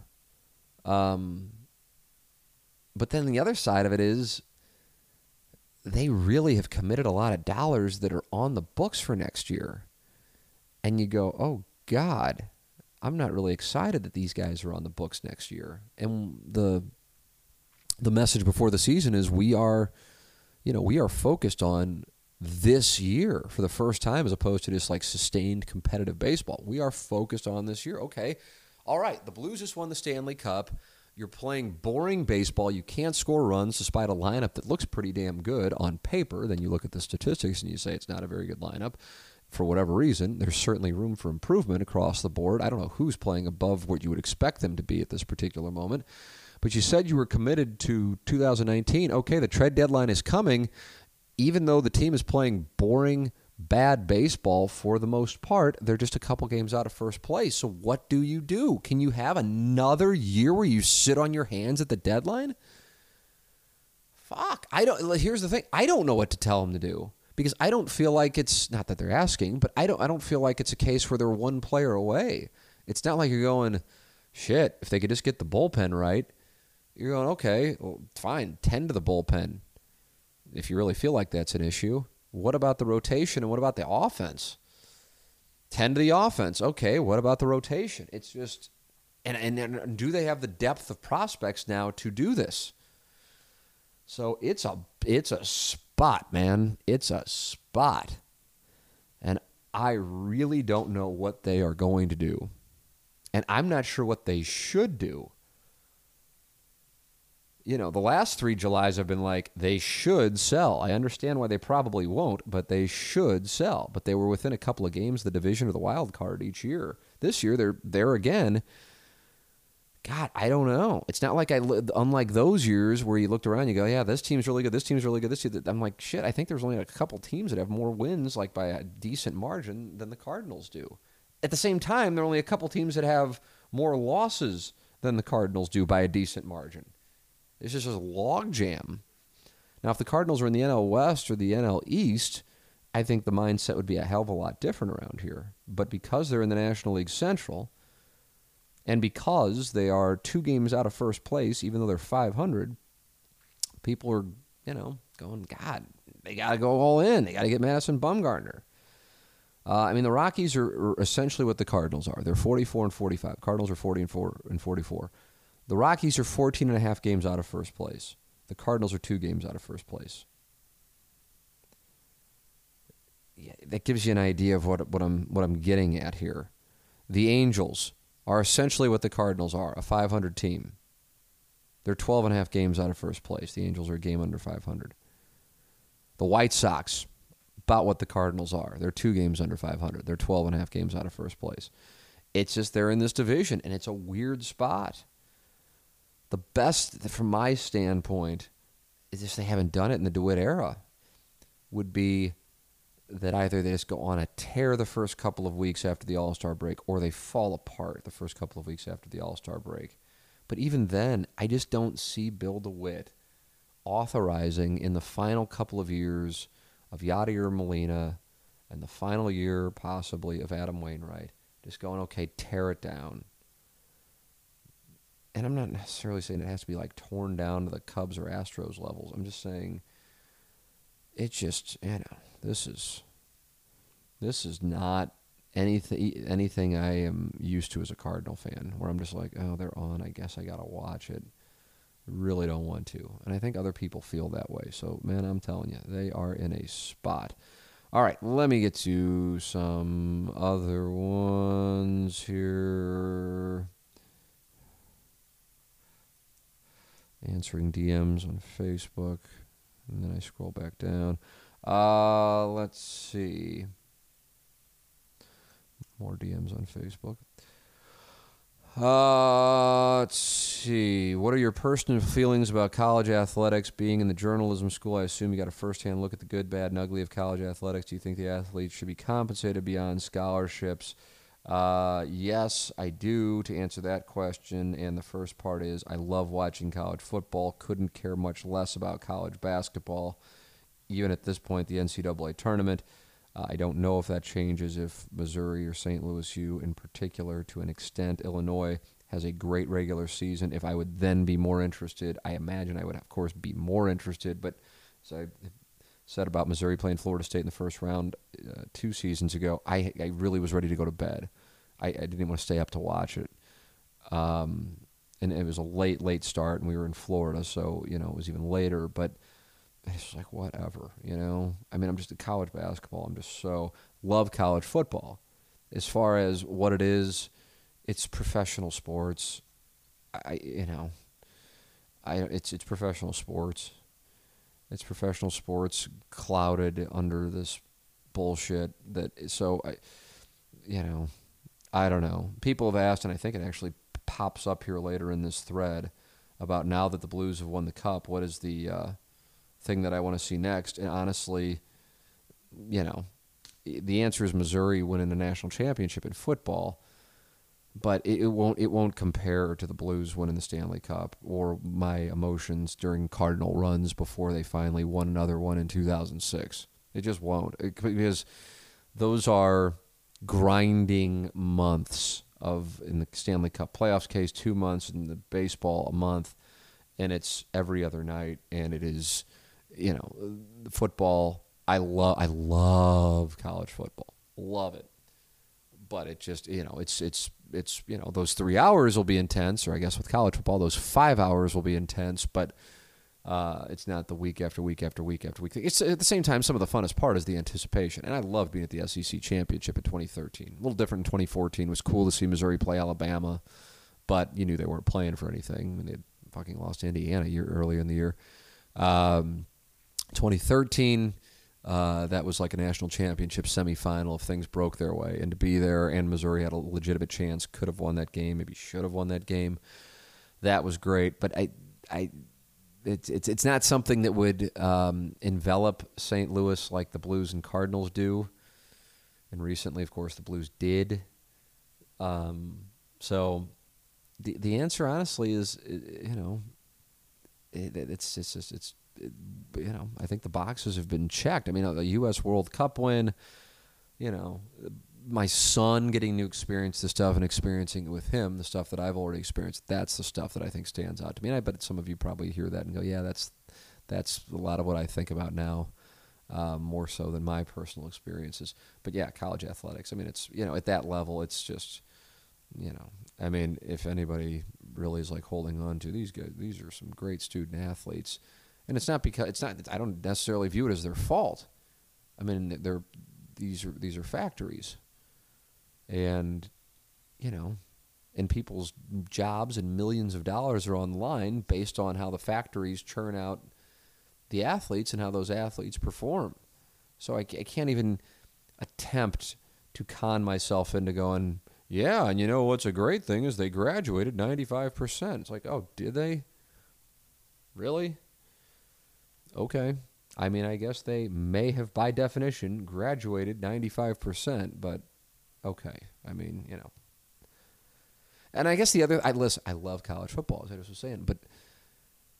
Um, but then the other side of it is they really have committed a lot of dollars that are on the books for next year. And you go, oh, God, I'm not really excited that these guys are on the books next year. And the the message before the season is we are, you know, we are focused on this year for the first time as opposed to just like sustained competitive baseball. We are focused on this year. Okay. All right, the Blues just won the Stanley Cup. You're playing boring baseball. You can't score runs despite a lineup that looks pretty damn good on paper. Then you look at the statistics and you say it's not a very good lineup for whatever reason, there's certainly room for improvement across the board. I don't know who's playing above what you would expect them to be at this particular moment. But you said you were committed to 2019. Okay, the trade deadline is coming. Even though the team is playing boring, bad baseball for the most part, they're just a couple games out of first place. So what do you do? Can you have another year where you sit on your hands at the deadline? Fuck. I don't here's the thing. I don't know what to tell them to do because I don't feel like it's not that they're asking, but I don't I don't feel like it's a case where they're one player away. It's not like you're going, shit, if they could just get the bullpen right, you're going, okay, well, fine, tend to the bullpen. If you really feel like that's an issue. What about the rotation and what about the offense? Tend to the offense. Okay, what about the rotation? It's just and, and, and do they have the depth of prospects now to do this? So it's a it's a spot, man. It's a spot. And I really don't know what they are going to do. And I'm not sure what they should do. You know, the last three Julys have been like, they should sell. I understand why they probably won't, but they should sell. But they were within a couple of games the division or the wild card each year. This year, they're there again God, I don't know. It's not like I, unlike those years where you looked around, you go, yeah, this team's really good. This team's really good. This team, I'm like, shit. I think there's only a couple teams that have more wins, like by a decent margin, than the Cardinals do. At the same time, there are only a couple teams that have more losses than the Cardinals do by a decent margin. It's just a logjam. Now, if the Cardinals were in the NL West or the NL East, I think the mindset would be a hell of a lot different around here. But because they're in the National League Central and because they are two games out of first place, even though they're 500, people are, you know, going, God, they got to go all in. They got to get Madison Bumgarner. Uh, I mean, the Rockies are, are, essentially what the Cardinals are. They're 44 and 45. Cardinals are 40 and 4 and 44. The Rockies are 14 and a half games out of first place. The Cardinals are two games out of first place. Yeah, that gives you an idea of what what I'm what I'm getting at here. The Angels are essentially what the Cardinals are a 500 team. They're 12 and a half games out of first place. The Angels are a game under 500. The White Sox, about what the Cardinals are. They're two games under 500. They're 12 and a half games out of first place. It's just they're in this division, and it's a weird spot. The best, from my standpoint, is just they haven't done it in the DeWitt era, would be that either they just go on a tear the first couple of weeks after the All Star break or they fall apart the first couple of weeks after the All Star break. But even then, I just don't see Bill DeWitt authorizing in the final couple of years of Yadier Molina and the final year possibly of Adam Wainwright, just going, okay, tear it down. and I'm not necessarily saying it has to be like torn down to the Cubs or Astros levels. I'm just saying it just you know this is this is not anything anything I am used to as a Cardinal fan, where I'm just like, oh, they're on. I guess I gotta watch it. Really don't want to, and I think other people feel that way. So, man, I'm telling you, they are in a spot. All right, let me get to some other ones here. Answering DMs on Facebook, and then I scroll back down. Uh, let's see. More DMs on Facebook. Uh, let's see. What are your personal feelings about college athletics? Being in the journalism school, I assume you got a firsthand look at the good, bad, and ugly of college athletics. Do you think the athletes should be compensated beyond scholarships? Uh, yes, I do. To answer that question, and the first part is I love watching college football. Couldn't care much less about college basketball, even at this point, the NCAA tournament. Uh, I don't know if that changes if Missouri or St. Louis U, in particular, to an extent, Illinois has a great regular season. If I would then be more interested, I imagine I would, of course, be more interested. But as I said about Missouri playing Florida State in the first round uh, two seasons ago, I, I really was ready to go to bed. I, I didn't want to stay up to watch it. Um, and it was a late, late start, and we were in Florida, so you know it was even later. But it's like whatever, you know. I mean, I'm just a college basketball. I'm just so love college football. As far as what it is, it's professional sports. I you know, I it's it's professional sports. It's professional sports clouded under this bullshit that so I you know, I don't know. People have asked and I think it actually pops up here later in this thread about now that the Blues have won the cup, what is the uh, thing that I want to see next. And honestly, you know, the answer is Missouri winning the national championship in football, but it, it, won't it won't compare to the Blues winning the Stanley Cup or my emotions during Cardinal runs before they finally won another one in 2006. It just won't it, because those are grinding months of in the Stanley Cup playoffs case two months in the baseball a month and it's every other night and it is you know, football. I love I love college football. Love it. But it just you know it's it's it's you know those three hours will be intense, or I guess with college football those five hours will be intense. But uh, it's not the week after week after week after week. It's at the same time some of the funnest part is the anticipation, and I love being at the SEC championship in 2013. A little different in 2014. It was cool to see Missouri play Alabama, but you knew they weren't playing for anything. Mean, they fucking lost Indiana a year earlier in the year. Um, 2013, uh, that was like a national championship semifinal if things broke their way. And to be there, and Missouri had a legitimate chance, could have won that game, maybe should have won that game. That was great. But I, I, it's it's it's not something that would um, envelop St. Louis like the Blues and Cardinals do. And recently, of course, the Blues did. Um, so the the answer, honestly, is you know, it, it's it's just it's you know, I think the boxes have been checked. I mean, the U.S. World Cup win, you know, my son getting to experience the stuff and experiencing it with him, the stuff that I've already experienced. That's the stuff that I think stands out to me. And I bet some of you probably hear that and go, "Yeah, that's that's a lot of what I think about now." Uh, more so than my personal experiences, but yeah, college athletics. I mean, it's you know at that level, it's just you know, I mean, if anybody really is like holding on to these guys, these are some great student athletes and it's not because it's not. I don't necessarily view it as their fault. I mean, they're these are these are factories, and you know, and people's jobs and millions of dollars are on the line based on how the factories churn out the athletes and how those athletes perform. So I, I can't even attempt to con myself into going, yeah, and you know what's a great thing is they graduated 95%. It's like, oh, did they? Really? okay. I mean, I guess they may have, by definition, graduated 95%, but okay. I mean, you know. And I guess the other, I listen, I love college football, as I was saying, but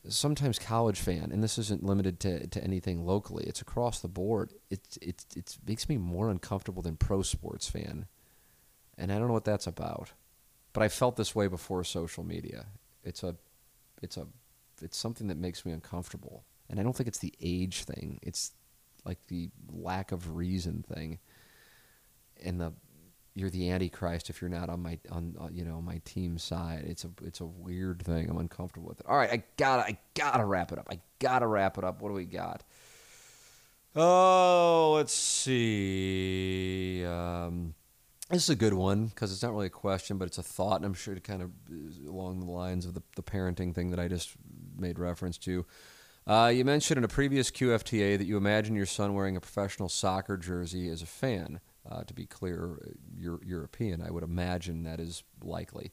sometimes college fan, and this isn't limited to, to anything locally, it's across the board. It, it, it makes me more uncomfortable than pro sports fan. And I don't know what that's about. But I felt this way before social media. it's a it's a it's something that makes me uncomfortable. And I don't think it's the age thing. It's like the lack of reason thing. And the you're the antichrist if you're not on my on uh, you know my team side. It's a it's a weird thing. I'm uncomfortable with it. All right, I gotta I gotta wrap it up. I gotta wrap it up. What do we got? Oh, let's see. Um, this is a good one because it's not really a question, but it's a thought, and I'm sure it kind of is along the lines of the, the parenting thing that I just made reference to. Uh, you mentioned in a previous QFTA that you imagine your son wearing a professional soccer jersey as a fan. Uh, to be clear, you're European. I would imagine that is likely.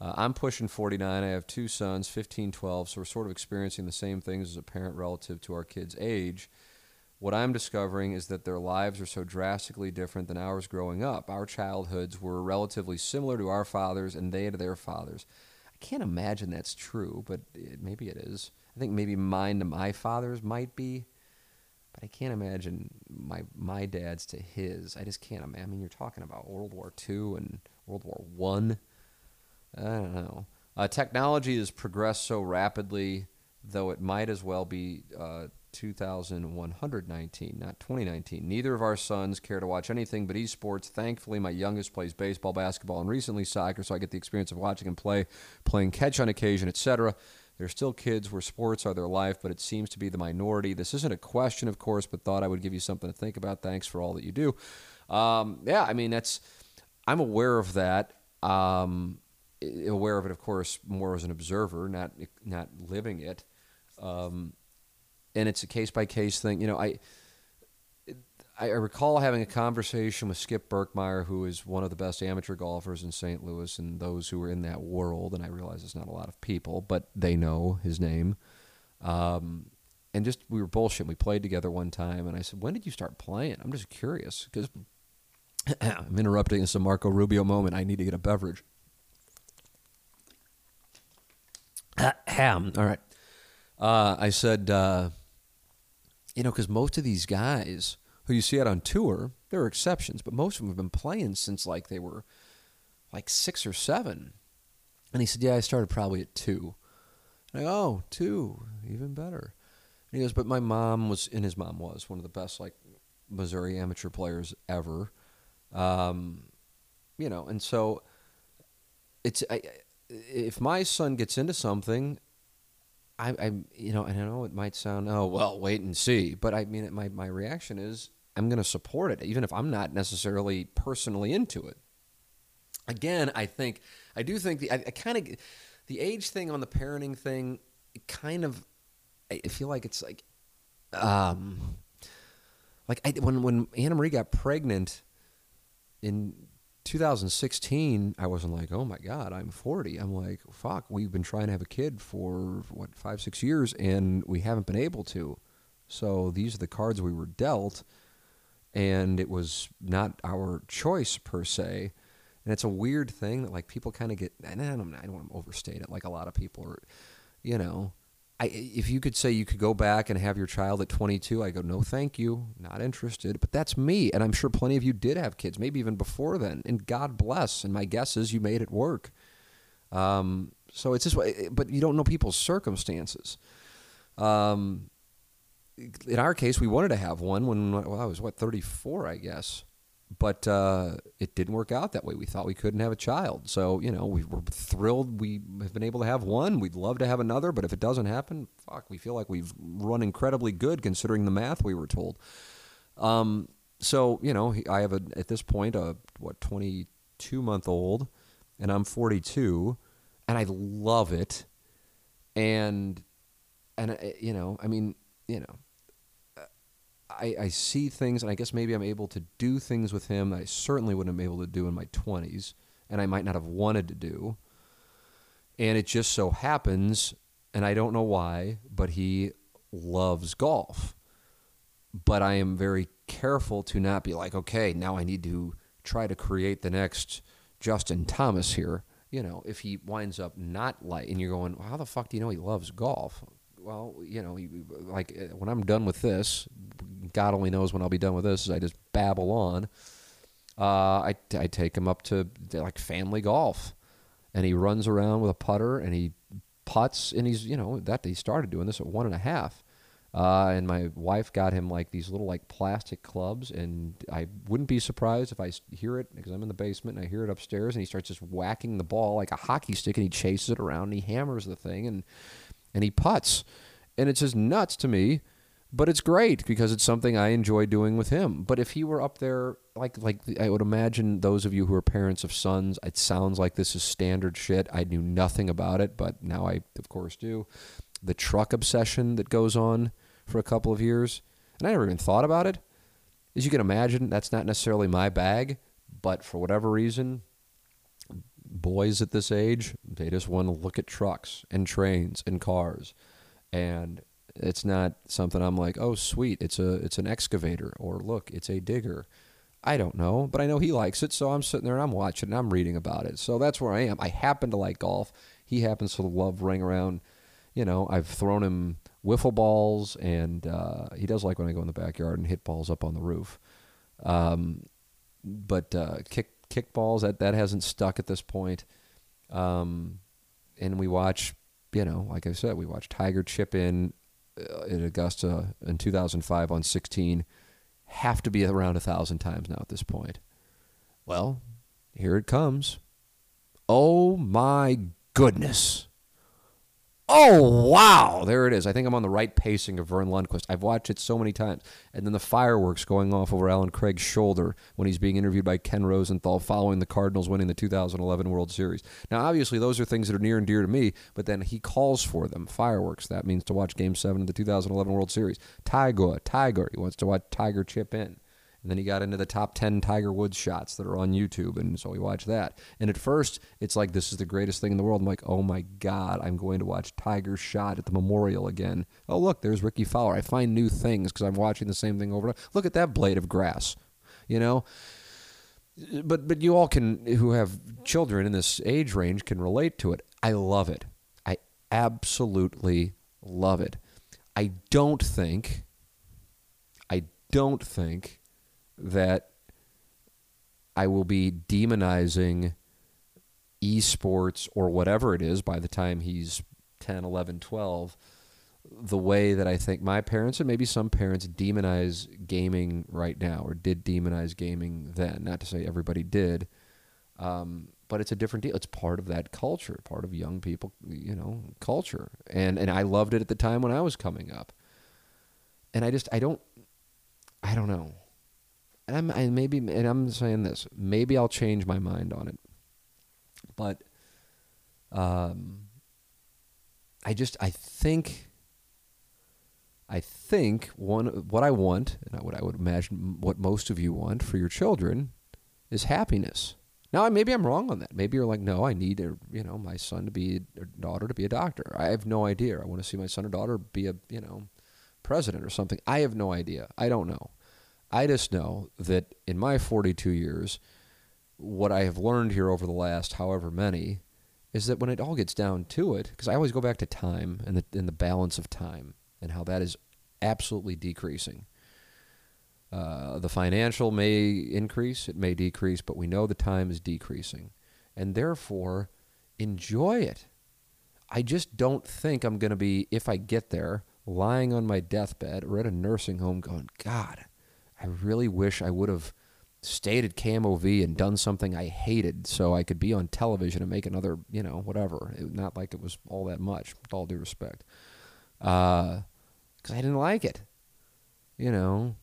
Uh, I'm pushing 49. I have two sons, 15, 12, so we're sort of experiencing the same things as a parent relative to our kids' age. What I'm discovering is that their lives are so drastically different than ours growing up. Our childhoods were relatively similar to our fathers and they to their fathers. I can't imagine that's true, but it, maybe it is. I think maybe mine to my father's might be, but I can't imagine my my dad's to his. I just can't. I mean, you're talking about World War II and World War One. I. I don't know. Uh, technology has progressed so rapidly, though it might as well be uh, 2119, not 2019. Neither of our sons care to watch anything but esports. Thankfully, my youngest plays baseball, basketball, and recently soccer, so I get the experience of watching him play, playing catch on occasion, etc. They're still kids where sports are their life, but it seems to be the minority. This isn't a question, of course, but thought I would give you something to think about. Thanks for all that you do. Um, yeah, I mean, that's, I'm aware of that. Um, aware of it, of course, more as an observer, not not living it. Um, and it's a case by case thing. You know, I I recall having a conversation with Skip Berkmeyer, who is one of the best amateur golfers in St. Louis, and those who are in that world. And I realize it's not a lot of people, but they know his name. Um, and just we were bullshit. We played together one time, and I said, "When did you start playing?" I'm just curious because (clears throat) I'm interrupting some Marco Rubio moment. I need to get a beverage. (clears throat) Ham. All right. Uh, I said. Uh, you know, because most of these guys who you see out on tour, there are exceptions, but most of them have been playing since like they were like six or seven. And he said, Yeah, I started probably at two. And I go, Oh, two, even better. And he goes, But my mom was, and his mom was one of the best like Missouri amateur players ever. Um, you know, and so it's, I, if my son gets into something, I, I, you know, and I know it might sound, oh, well, wait and see, but I mean, my, my reaction is I'm going to support it, even if I'm not necessarily personally into it. Again, I think, I do think the, I, I kind of, the age thing on the parenting thing, kind of, I feel like it's like, um, like I, when when Anna Marie got pregnant in 2016, I wasn't like, oh my God, I'm 40. I'm like, fuck, we've been trying to have a kid for, what, five, six years, and we haven't been able to. So these are the cards we were dealt, and it was not our choice per se. And it's a weird thing that, like, people kind of get, and I don't, I don't want to overstate it, like a lot of people are, you know, I, if you could say you could go back and have your child at 22, I go, no, thank you, not interested. But that's me, and I'm sure plenty of you did have kids, maybe even before then. And God bless. And my guess is you made it work. Um, so it's just, but you don't know people's circumstances. Um, in our case, we wanted to have one when well, I was what 34, I guess but uh, it didn't work out that way. We thought we couldn't have a child. So, you know, we were thrilled we have been able to have one. We'd love to have another, but if it doesn't happen, fuck, we feel like we've run incredibly good considering the math we were told. Um, so, you know, I have a, at this point, a, what, 22 month old, and I'm 42, and I love it. And, and, uh, you know, I mean, you know, I, I see things, and I guess maybe I'm able to do things with him that I certainly wouldn't have been able to do in my 20s, and I might not have wanted to do. And it just so happens, and I don't know why, but he loves golf. But I am very careful to not be like, okay, now I need to try to create the next Justin Thomas here. You know, if he winds up not like, and you're going, well, how the fuck do you know he loves golf? Well, you know, like uh, when I'm done with this, God only knows when I'll be done with this. I just babble on. Uh, I, I take him up to like family golf, and he runs around with a putter and he putts, and he's you know that he started doing this at one and a half. Uh, and my wife got him like these little like plastic clubs, and I wouldn't be surprised if I hear it because I'm in the basement and I hear it upstairs, and he starts just whacking the ball like a hockey stick, and he chases it around, and he hammers the thing, and and he puts, and it's just nuts to me, but it's great because it's something I enjoy doing with him. But if he were up there, like like I would imagine those of you who are parents of sons, it sounds like this is standard shit. I knew nothing about it, but now I of course do. The truck obsession that goes on for a couple of years, and I never even thought about it. As you can imagine, that's not necessarily my bag, but for whatever reason, boys at this age, they just want to look at trucks and trains and cars. And it's not something I'm like, "Oh, sweet, it's a it's an excavator," or "Look, it's a digger." I don't know, but I know he likes it, so I'm sitting there and I'm watching and I'm reading about it. So that's where I am. I happen to like golf. He happens to love running around. You know, I've thrown him wiffle balls, and uh, he does like when I go in the backyard and hit balls up on the roof. Um, but uh, kick kick balls that that hasn't stuck at this point. Um, and we watch, you know, like I said, we watch Tiger chip in uh, at Augusta in 2005 on 16. Have to be around a thousand times now at this point. Well, here it comes. Oh my goodness. Oh, wow. There it is. I think I'm on the right pacing of Verne Lundquist. I've watched it so many times. And then the fireworks going off over Allen Craig's shoulder when he's being interviewed by Ken Rosenthal following the Cardinals winning the 2011 World Series. Now, obviously, those are things that are near and dear to me, but then he calls for them. Fireworks. That means to watch Game 7 of the 2011 World Series. Tiger, Tiger. He wants to watch Tiger chip in. And then he got into the top 10 Tiger Woods shots that are on YouTube. And so we watched that. And at first, it's like, this is the greatest thing in the world. I'm like, oh my God, I'm going to watch Tiger shot at the memorial again. Oh, look, there's Rickie Fowler. I find new things because I'm watching the same thing over and over. Look at that blade of grass, you know? But, but you all can, who have children in this age range, can relate to it. I love it. I absolutely love it. I don't think, I don't think that I will be demonizing esports or whatever it is by the time he's 10, 11, 12 the way that I think my parents and maybe some parents demonize gaming right now or did demonize gaming then. Not to say everybody did, um, but it's a different deal. It's part of that culture, part of young people, you know, culture. And and I loved it at the time when I was coming up. And I just I don't I don't know I'm I maybe and I'm saying this maybe I'll change my mind on it, but um, I just I think I think one what I want and what I would imagine what most of you want for your children is happiness. Now maybe I'm wrong on that. Maybe you're like, no, I need a, you know my son to be or daughter to be a doctor. I have no idea. I want to see my son or daughter be a you know president or something. I have no idea. I don't know. I just know that in my 42 years, what I have learned here over the last however many is that when it all gets down to it, because I always go back to time and the, and the balance of time and how that is absolutely decreasing. Uh, the financial may increase, it may decrease, but we know the time is decreasing. And therefore, enjoy it. I just don't think I'm going to be, if I get there, lying on my deathbed or at a nursing home going, God, I really wish I would have stayed at KMOV and done something I hated so I could be on television and make another, you know, whatever. It, not like it was all that much, with all due respect. Because uh, I didn't like it. You know,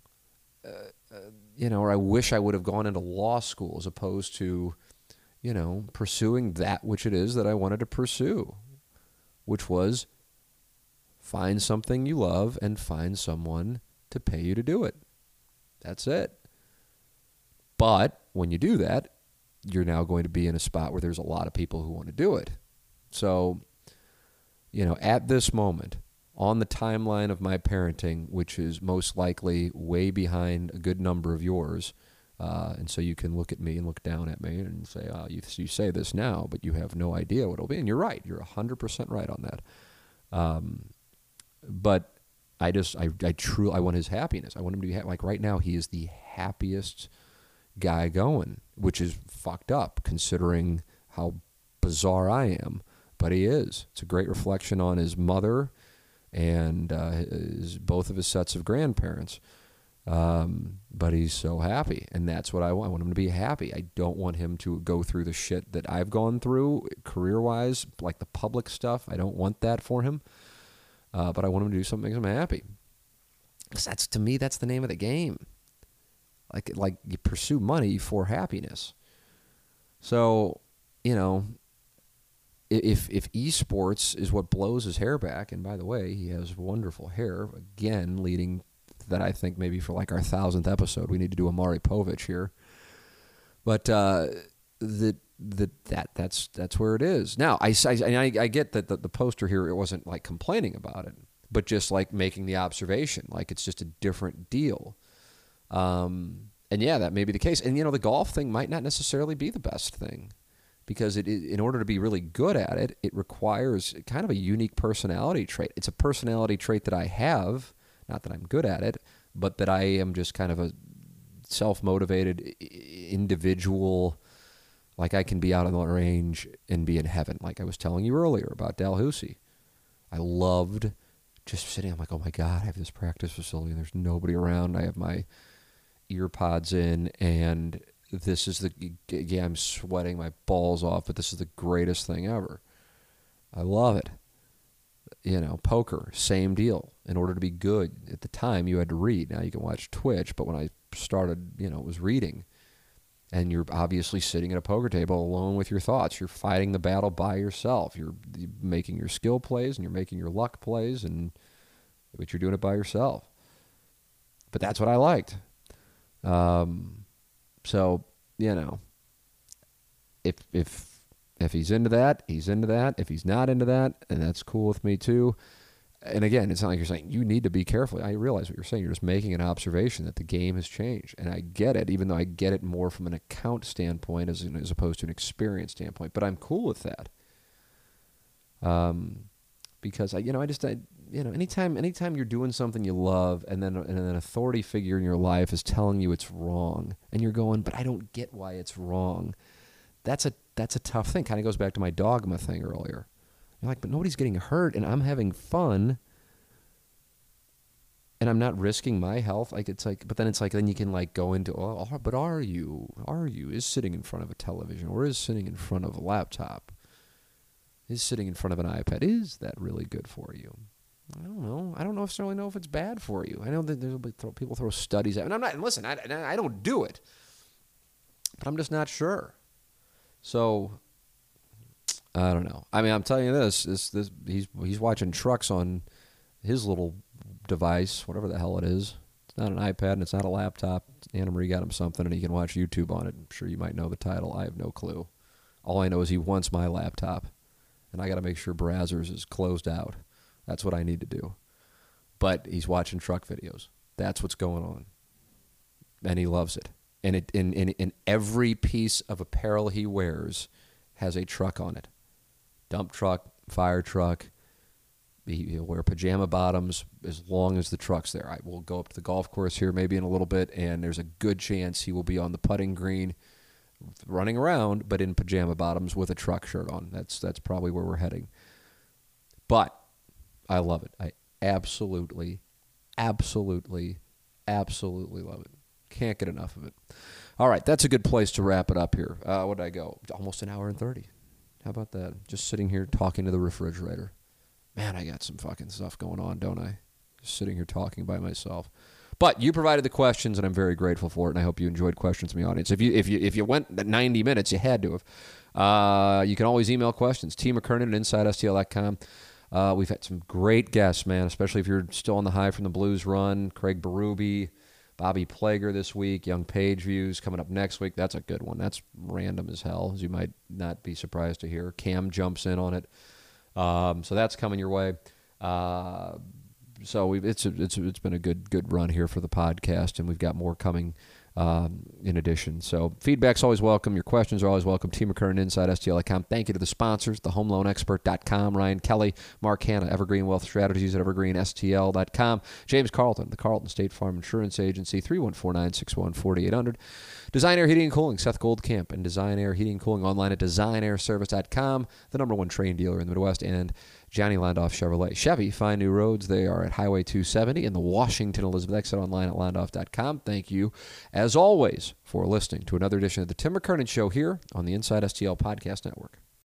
uh, uh, you know, or I wish I would have gone into law school as opposed to, you know, pursuing that which it is that I wanted to pursue, which was find something you love and find someone to pay you to do it. That's it. But when you do that, you're now going to be in a spot where there's a lot of people who want to do it. So, you know, at this moment, on the timeline of my parenting, which is most likely way behind a good number of yours, uh, and so you can look at me and look down at me and say, oh, you, you say this now, but you have no idea what it'll be. And you're right. You're 100% right on that. Um, but I just I I truly I want his happiness. I want him to be ha- like right now. He is the happiest guy going, which is fucked up considering how bizarre I am. but he is. It's a great reflection on his mother and uh, his, both of his sets of grandparents. Um, but he's so happy, and that's what I want. I want him to be happy. I don't want him to go through the shit that I've gone through career wise, like the public stuff. I don't want that for him. Uh, but I want him to do something that makes him happy. Because that's to me, that's the name of the game. Like like you pursue money for happiness. So, you know, if if esports is what blows his hair back, and by the way, he has wonderful hair. Again, leading that I think maybe for like our thousandth episode, we need to do a Maury Povich here. But uh, the the that that's that's where it is now. I I, I get that the, the poster here it wasn't like complaining about it, but just like making the observation, like it's just a different deal. Um, and yeah, that may be the case. And you know, the golf thing might not necessarily be the best thing because it, in order to be really good at it, it requires kind of a unique personality trait. It's a personality trait that I have, not that I'm good at it, but that I am just kind of a self-motivated individual. Like I can be out on the range and be in heaven, like I was telling you earlier about Dalhousie. I loved just sitting. I'm like, oh my god, I have this practice facility and there's nobody around. I have my earpods in and this is the yeah i'm sweating my balls off but this is the greatest thing ever i love it you know poker same deal in order to be good at the time you had to read now you can watch twitch but when i started you know it was reading and you're obviously sitting at a poker table alone with your thoughts you're fighting the battle by yourself you're making your skill plays and you're making your luck plays and but you're doing it by yourself but that's what i liked um, so you know, if if if he's into that, he's into that. If he's not into that, and that's cool with me too. And again, it's not like you're saying you need to be careful. I realize what you're saying. You're just making an observation that the game has changed, and I get it. Even though I get it more from an account standpoint as as opposed to an experience standpoint, but I'm cool with that. Um, because I, you know, I just I, you know, anytime anytime you're doing something you love and then and an authority figure in your life is telling you it's wrong and you're going, "But I don't get why it's wrong." That's a that's a tough thing. Kind of goes back to my dogma thing earlier. You're like, "But nobody's getting hurt and I'm having fun." And I'm not risking my health. Like it's like, but then it's like, then you can like go into, oh, oh, but are you? Are you? Is sitting in front of a television or is sitting in front of a laptop? Is sitting in front of an iPad? Is that really good for you? I don't know. I don't necessarily know if it's bad for you. I know that there's people throw studies at, and I'm not. And listen, I, I don't do it, but I'm just not sure. So I don't know. I mean, I'm telling you this. This this he's he's watching trucks on his little device, whatever the hell it is. It's not an iPad and it's not a laptop. Anna Marie got him something, and he can watch YouTube on it. I'm sure you might know the title. I have no clue. All I know is he wants my laptop, and I got to make sure Brazzers is closed out. That's what I need to do. But he's watching truck videos. That's what's going on. And he loves it. And it in, in, in every piece of apparel he wears has a truck on it. Dump truck, fire truck. He'll wear pajama bottoms as long as the truck's there. I will go up to the golf course here maybe in a little bit, and there's a good chance he will be on the putting green running around, but in pajama bottoms with a truck shirt on. That's that's probably where we're heading. But I love it. I absolutely, absolutely, absolutely love it. Can't get enough of it. All right, that's a good place to wrap it up here. Uh, what did I go? Almost an hour and 30. How about that? Just sitting here talking to the refrigerator. Man, I got some fucking stuff going on, don't I? Just sitting here talking by myself. But you provided the questions, and I'm very grateful for it. And I hope you enjoyed questions from the audience. If you if you if you went 90 minutes, you had to have. Uh, you can always email questions. T McKernan at InsideSTL.com. Uh, we've had some great guests, man, especially if you're still on the high from the Blues run. Craig Berube, Bobby Plager this week, Young Page Views coming up next week. That's a good one. That's random as hell, as you might not be surprised to hear. Cam jumps in on it. Um, so that's coming your way. Uh, so it's it's it's been a good good run here for the podcast, and we've got more coming um, in addition. So feedback's always welcome. Your questions are always welcome. Team McKernan Inside STL.com. Thank you to the sponsors, thehomeloanexpert.com, Ryan Kelly, Mark Hanna, Evergreen Wealth Strategies at evergreenstl.com, James Carlton, the Carlton State Farm Insurance Agency, 314-961-4800. Design Air Heating and Cooling, Seth Goldcamp, and Design Air Heating and Cooling online at designairservice.com, the number one Trane dealer in the Midwest, and Johnny Londoff Chevrolet. Chevy, find new roads. They are at Highway 270 in the Washington Elizabeth exit online at londoff.com. Thank you, as always, for listening to another edition of the Tim McKernan Show here on the Inside STL Podcast Network.